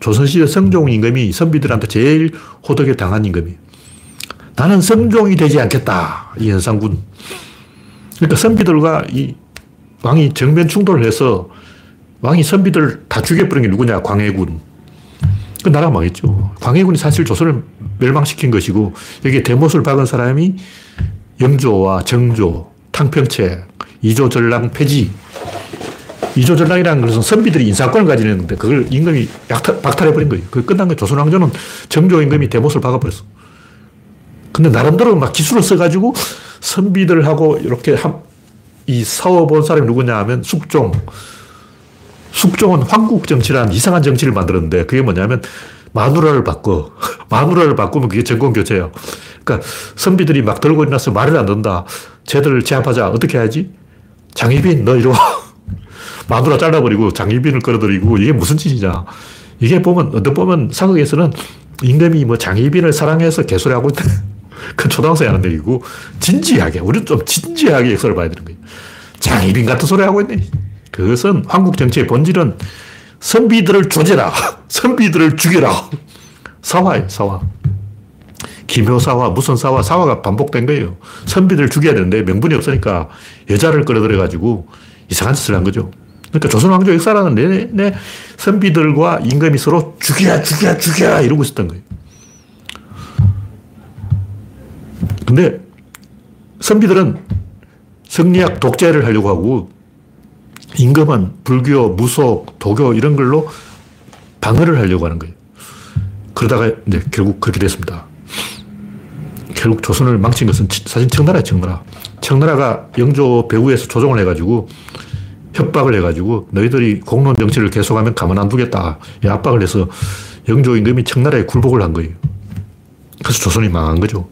조선시대 성종 임금이 선비들한테 제일 호덕에 당한 임금이에요. 나는 성종이 되지 않겠다. 이 현상군. 그러니까 선비들과 이 왕이 정면 충돌을 해서 왕이 선비들 다 죽여버린 게 누구냐? 광해군. 그 나라가 망했죠. 광해군이 사실 조선을 멸망시킨 것이고 여기에 대못을 박은 사람이 영조와 정조, 탕평채, 이조전랑 폐지. 이조전랑이라는 것은 선비들이 인사권을 가지는 데 그걸 임금이 약탈, 박탈해버린 거예요. 그 끝난 거예요. 조선왕조는 정조 임금이 대못을 박아버렸어. 근데 나름대로 막 기술을 써가지고 선비들하고 이렇게 한, 이 싸워본 사람이 누구냐 하면 숙종. 숙종은 황국 정치라는 이상한 정치를 만들었는데 그게 뭐냐면 마누라를 바꿔. 마누라를 바꾸면 그게 정권 교체예요. 그러니까 선비들이 막 들고 일어나서 말을 안 듣는다. 쟤들을 제압하자. 어떻게 해야지? 장희빈, 너 이리 와. 마누라 잘라버리고 장희빈을 끌어들이고 이게 무슨 짓이냐. 이게 보면, 어떤 보면 사극에서는 임금이 뭐 장희빈을 사랑해서 개소리하고 있다. 그 초등학생이 하는 얘기고, 진지하게, 우리는 좀 진지하게 역사를 봐야 되는 거예요. 장희빈 같은 소리 하고 있네. 그것은 한국 정치의 본질은 선비들을 조져라. 선비들을 죽여라. 사화예요, 사화. 기묘사화, 무슨 사화, 사화가 반복된 거예요. 선비들을 죽여야 되는데 명분이 없으니까 여자를 끌어들여가지고 이상한 짓을 한 거죠. 그러니까 조선 왕조 역사라는 내내 선비들과 임금이 서로 죽여, 죽여, 죽여 이러고 있었던 거예요. 근데 선비들은 성리학 독재를 하려고 하고 임금은 불교, 무속, 도교 이런 걸로 방어를 하려고 하는 거예요. 그러다가 이제 결국 그렇게 됐습니다. 결국 조선을 망친 것은 사실 청나라예요, 청나라. 청나라가 영조 배후에서 조종을 해가지고 협박을 해가지고 너희들이 공론 정치를 계속하면 가만 안 두겠다. 압박을 해서 영조 임금이 청나라에 굴복을 한 거예요. 그래서 조선이 망한 거죠.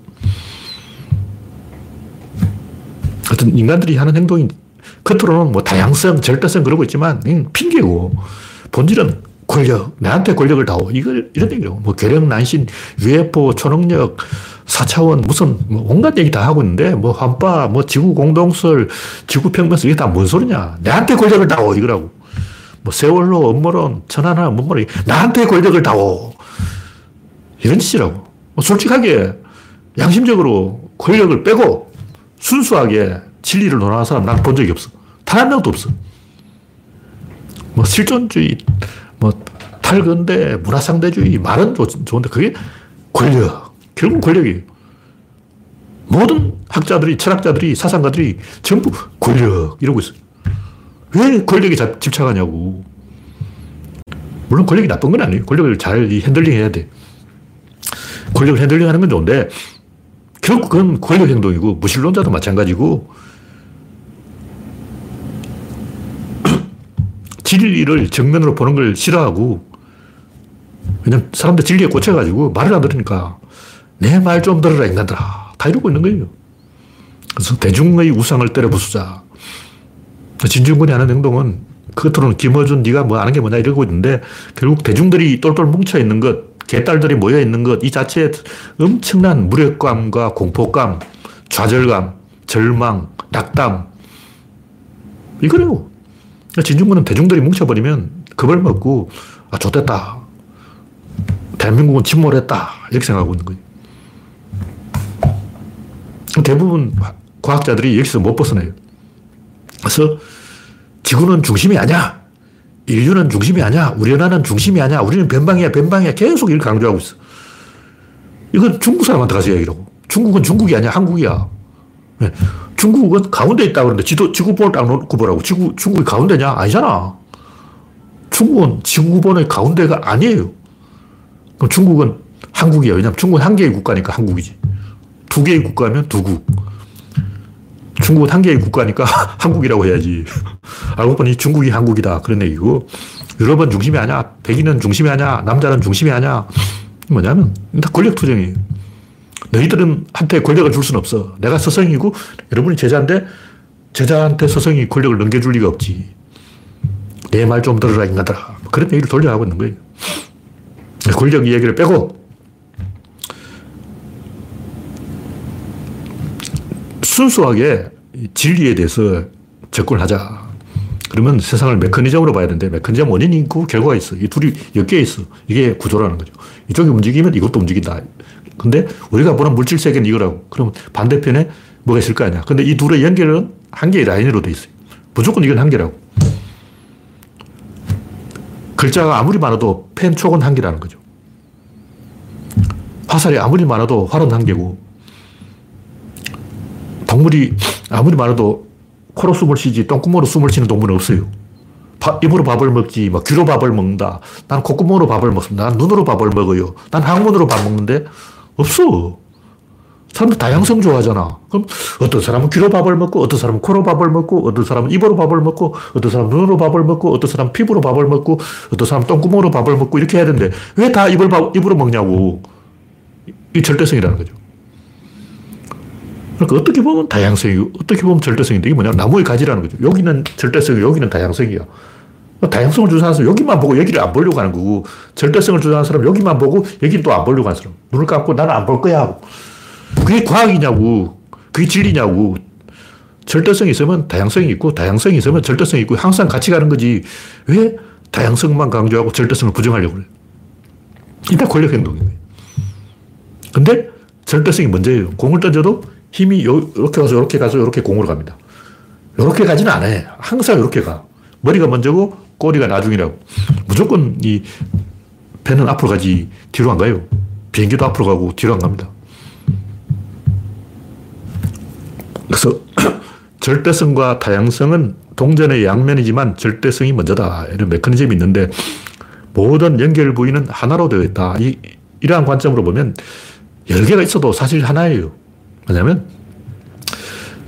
하여튼 인간들이 하는 행동이 겉으로는 뭐 다양성, 절대성 그러고 있지만 핑계고 본질은 권력, 내한테 권력을 다오. 이걸, 이런 얘기라고. 뭐 괴력, 난신, UFO, 초능력, 4차원, 무슨, 뭐 온갖 얘기 다 하고 있는데, 뭐 환파, 뭐 지구 공동설, 지구 평면설, 이게 다 뭔 소리냐. 내한테 권력을 다오. 이거라고. 뭐 세월호, 업무론, 천하나, 업무론, 나한테 권력을 다오. 이런 짓이라고. 뭐 솔직하게, 양심적으로 권력을 빼고, 순수하게 진리를 논하는 사람 난 본 적이 없어. 단 한 명도 없어. 뭐 실존주의, 뭐 탈근대, 문화상대주의, 말은 좋은데 그게 권력. 결국 권력이에요. 모든 학자들이, 철학자들이, 사상가들이 전부 권력, 이러고 있어요. 왜 권력에 집착하냐고. 물론 권력이 나쁜 건 아니에요. 권력을 잘 handling 해야 돼. 권력을 handling 하는 건 좋은데, 결국 그건 권력 행동이고, 무신론자도 마찬가지고, 진리를 정면으로 보는 걸 싫어하고, 왜냐면 사람들 진리에 꽂혀가지고 말을 안 들으니까 내 말 좀 들으라, 인간들아. 다 이러고 있는 거예요. 그래서 대중의 우상을 때려 부수자. 진중권이 하는 행동은 그것으로는 김어준 네가 뭐 아는 게 뭐냐 이러고 있는데 결국 대중들이 똘똘 뭉쳐 있는 것, 개딸들이 모여 있는 것, 이 자체에 엄청난 무력감과 공포감, 좌절감, 절망, 낙담. 이거래요. 진중권은 대중들이 뭉쳐버리면 겁을 먹고, 아, 좋됐다. 대한민국은 침몰했다. 이렇게 생각하고 있는 거예요. 대부분 과학자들이 여기서 못 벗어나요. 그래서 지구는 중심이 아니야. 인류는 중심이 아니야. 우리 나라는 중심이 아니야. 우리는 변방이야, 변방이야. 계속 이걸 강조하고 있어. 이건 중국 사람한테 가서 얘기라고. 중국은 중국이 아니야. 한국이야. 네. 중국은 가운데 있다 그러는데 지도, 지구본을 딱 놓고 보라고. 지구, 중국이 가운데냐? 아니잖아. 중국은 지구본의 가운데가 아니에요. 그럼 중국은 한국이에요. 왜냐면 중국은 한 개의 국가니까 한국이지. 두 개의 국가면 두국. 중국은 한 개의 국가니까 한국이라고 해야지. 알고 보니 중국이 한국이다. 그런 얘기고. 유럽은 중심이 아니야. 백인은 중심이 아니야. 남자는 중심이 아니야. 뭐냐면, 다 권력 투쟁이에요. 너희들은 한테 권력을 줄 수는 없어. 내가 서성이고, 여러분이 제자인데, 제자한테 서성이 권력을 넘겨줄 리가 없지. 내 말 좀 들으라, 인간들아. 그런 얘기를 돌려하고 있는 거예요. 권력 이야기를 빼고, 순수하게 진리에 대해서 접근을 하자. 그러면 세상을 메커니즘으로 봐야 되는데 메커니즘 원인이 있고 결과가 있어. 이 둘이 엮여 있어. 이게 구조라는 거죠. 이쪽이 움직이면 이것도 움직인다. 근데 우리가 보는 물질 세계는 이거라고. 그럼 반대편에 뭐가 있을 거 아니야. 근데 이 둘의 연결은 한 개의 라인으로 돼 있어요. 무조건 이건 한 개라고. 글자가 아무리 많아도 펜 촉은 한 개라는 거죠. 화살이 아무리 많아도 활은 한 개고 동물이 아무리 많아도 코로 숨을 쉬지 똥구멍으로 숨을 쉬는 동물은 없어요. 바, 입으로 밥을 먹지, 막 귀로 밥을 먹는다. 난 콧구멍으로 밥을 먹습니다. 난 눈으로 밥을 먹어요. 난 항문으로 밥 먹는데 없어. 사람들 다양성 좋아하잖아. 그럼 어떤 사람은 귀로 밥을 먹고, 어떤 사람은 코로 밥을 먹고, 어떤 사람은 입으로 밥을 먹고, 어떤 사람은 눈으로 밥을 먹고, 어떤 사람은 피부로 밥을 먹고, 어떤 사람은 똥구멍으로 밥을 먹고 이렇게 해야 되는데 왜 다 입을 입으로 먹냐고. 이 절대성이라는 거죠. 그러니까 어떻게 보면 다양성이 어떻게 보면 절대성인데 이게 뭐냐 나무의 가지라는 거죠. 여기는 절대성이 여기는 다양성이야. 다양성을 주장하는 사람 여기만 보고 여기를 안 보려고 하는 거고 절대성을 주장하는 사람 여기만 보고 여기를 또 안 보려고 하는 사람. 눈을 감고 나는 안 볼 거야 하고. 그게 과학이냐고. 그게 진리냐고. 절대성이 있으면 다양성이 있고 다양성이 있으면 절대성이 있고 항상 같이 가는 거지. 왜? 다양성만 강조하고 절대성을 부정하려고 그래. 이다 권력 행동이에요. 근데 절대성이 문제예요. 공을 던져도 힘이 이렇게 가서 이렇게 가서 이렇게 공으로 갑니다. 이렇게 가지는 않아요. 항상 이렇게 가. 머리가 먼저고 꼬리가 나중이라고. 무조건 이 배는 앞으로 가지 뒤로 안 가요. 비행기도 앞으로 가고 뒤로 안 갑니다. 그래서 절대성과 다양성은 동전의 양면이지만 절대성이 먼저다. 이런 메커니즘이 있는데 모든 연결 부위는 하나로 되어 있다. 이, 이러한 관점으로 보면 여러 개가 있어도 사실 하나예요. 뭐냐면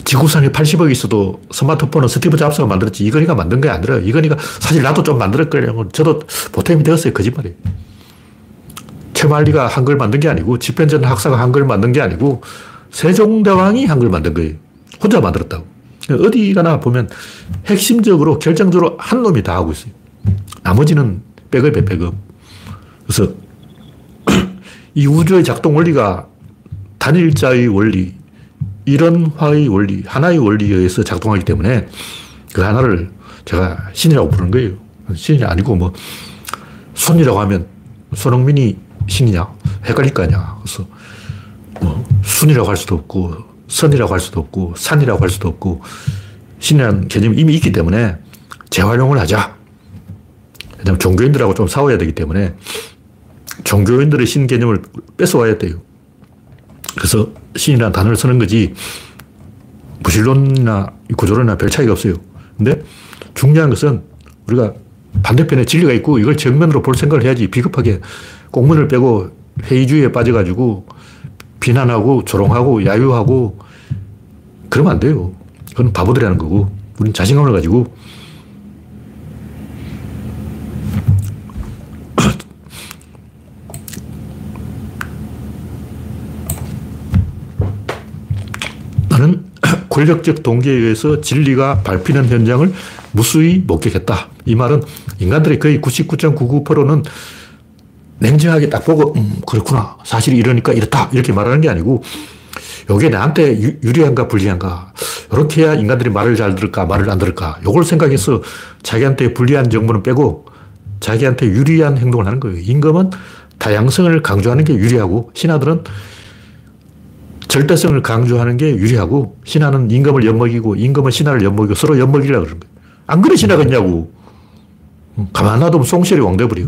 지구상에 80억이 있어도 스마트폰은 스티브 잡스가 만들었지 이건희가 만든 게 아니라 이건희가 사실 나도 좀 만들 거라고 저도 보탬이 되었어요. 거짓말이에요. 최말리가 한글 만든 게 아니고 집현전 학사가 한글 만든 게 아니고 세종대왕이 한글 만든 거예요. 혼자 만들었다고. 어디 가나 보면 핵심적으로 결정적으로 한 놈이 다 하고 있어요. 나머지는 백업에 백업. 그래서 이 우주의 작동 원리가 단일자의 원리, 이런화의 원리, 하나의 원리에 의해서 작동하기 때문에 그 하나를 제가 신이라고 부르는 거예요. 신이 아니고 뭐 손이라고 하면 손흥민이 신이냐? 헷갈릴 거 아니야. 그래서 뭐 순이라고 할 수도 없고 선이라고 할 수도 없고 산이라고 할 수도 없고 신이라는 개념이 이미 있기 때문에 재활용을 하자. 왜냐하면 종교인들하고 좀 싸워야 되기 때문에 종교인들의 신 개념을 뺏어와야 돼요. 그래서 신이라는 단어를 쓰는 거지 무신론이나 구조론이나 별 차이가 없어요. 근데 중요한 것은 우리가 반대편에 진리가 있고 이걸 정면으로 볼 생각을 해야지 비겁하게 공문을 빼고 회의주의에 빠져가지고 비난하고 조롱하고 야유하고 그러면 안 돼요. 그건 바보들이 하는 거고 우리는 자신감을 가지고 나는 권력적 동기에 의해서 진리가 밟히는 현장을 무수히 목격했다. 이 말은 인간들의 거의 99.99%는 냉정하게 딱 보고, 음, 그렇구나. 사실이 이러니까 이렇다. 이렇게 말하는 게 아니고, 이게 나한테 유, 리한가 불리한가. 이렇게 해야 인간들이 말을 잘 들을까, 말을 안 들을까. 요걸 생각해서 자기한테 불리한 정보는 빼고 자기한테 유리한 행동을 하는 거예요. 임금은 다양성을 강조하는 게 유리하고, 신하들은 절대성을 강조하는 게 유리하고, 신하는 임금을 엿먹이고, 임금은 신하를 엿먹이고, 서로 엿먹이려고 그러는 거예요. 안 그래, 신하겠냐고. 가만 놔두면 송시열이 왕돼버려.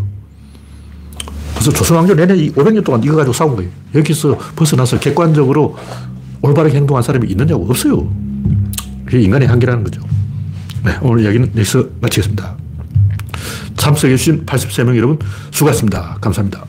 그래서 조선왕조 내내 500년 동안 이거 가지고 싸운 거예요. 여기서 벗어나서 객관적으로 올바르게 행동한 사람이 있느냐고 없어요. 그게 인간의 한계라는 거죠. 네, 오늘 이야기는 여기서 마치겠습니다. 참석해주신 83명 여러분 수고하셨습니다. 감사합니다.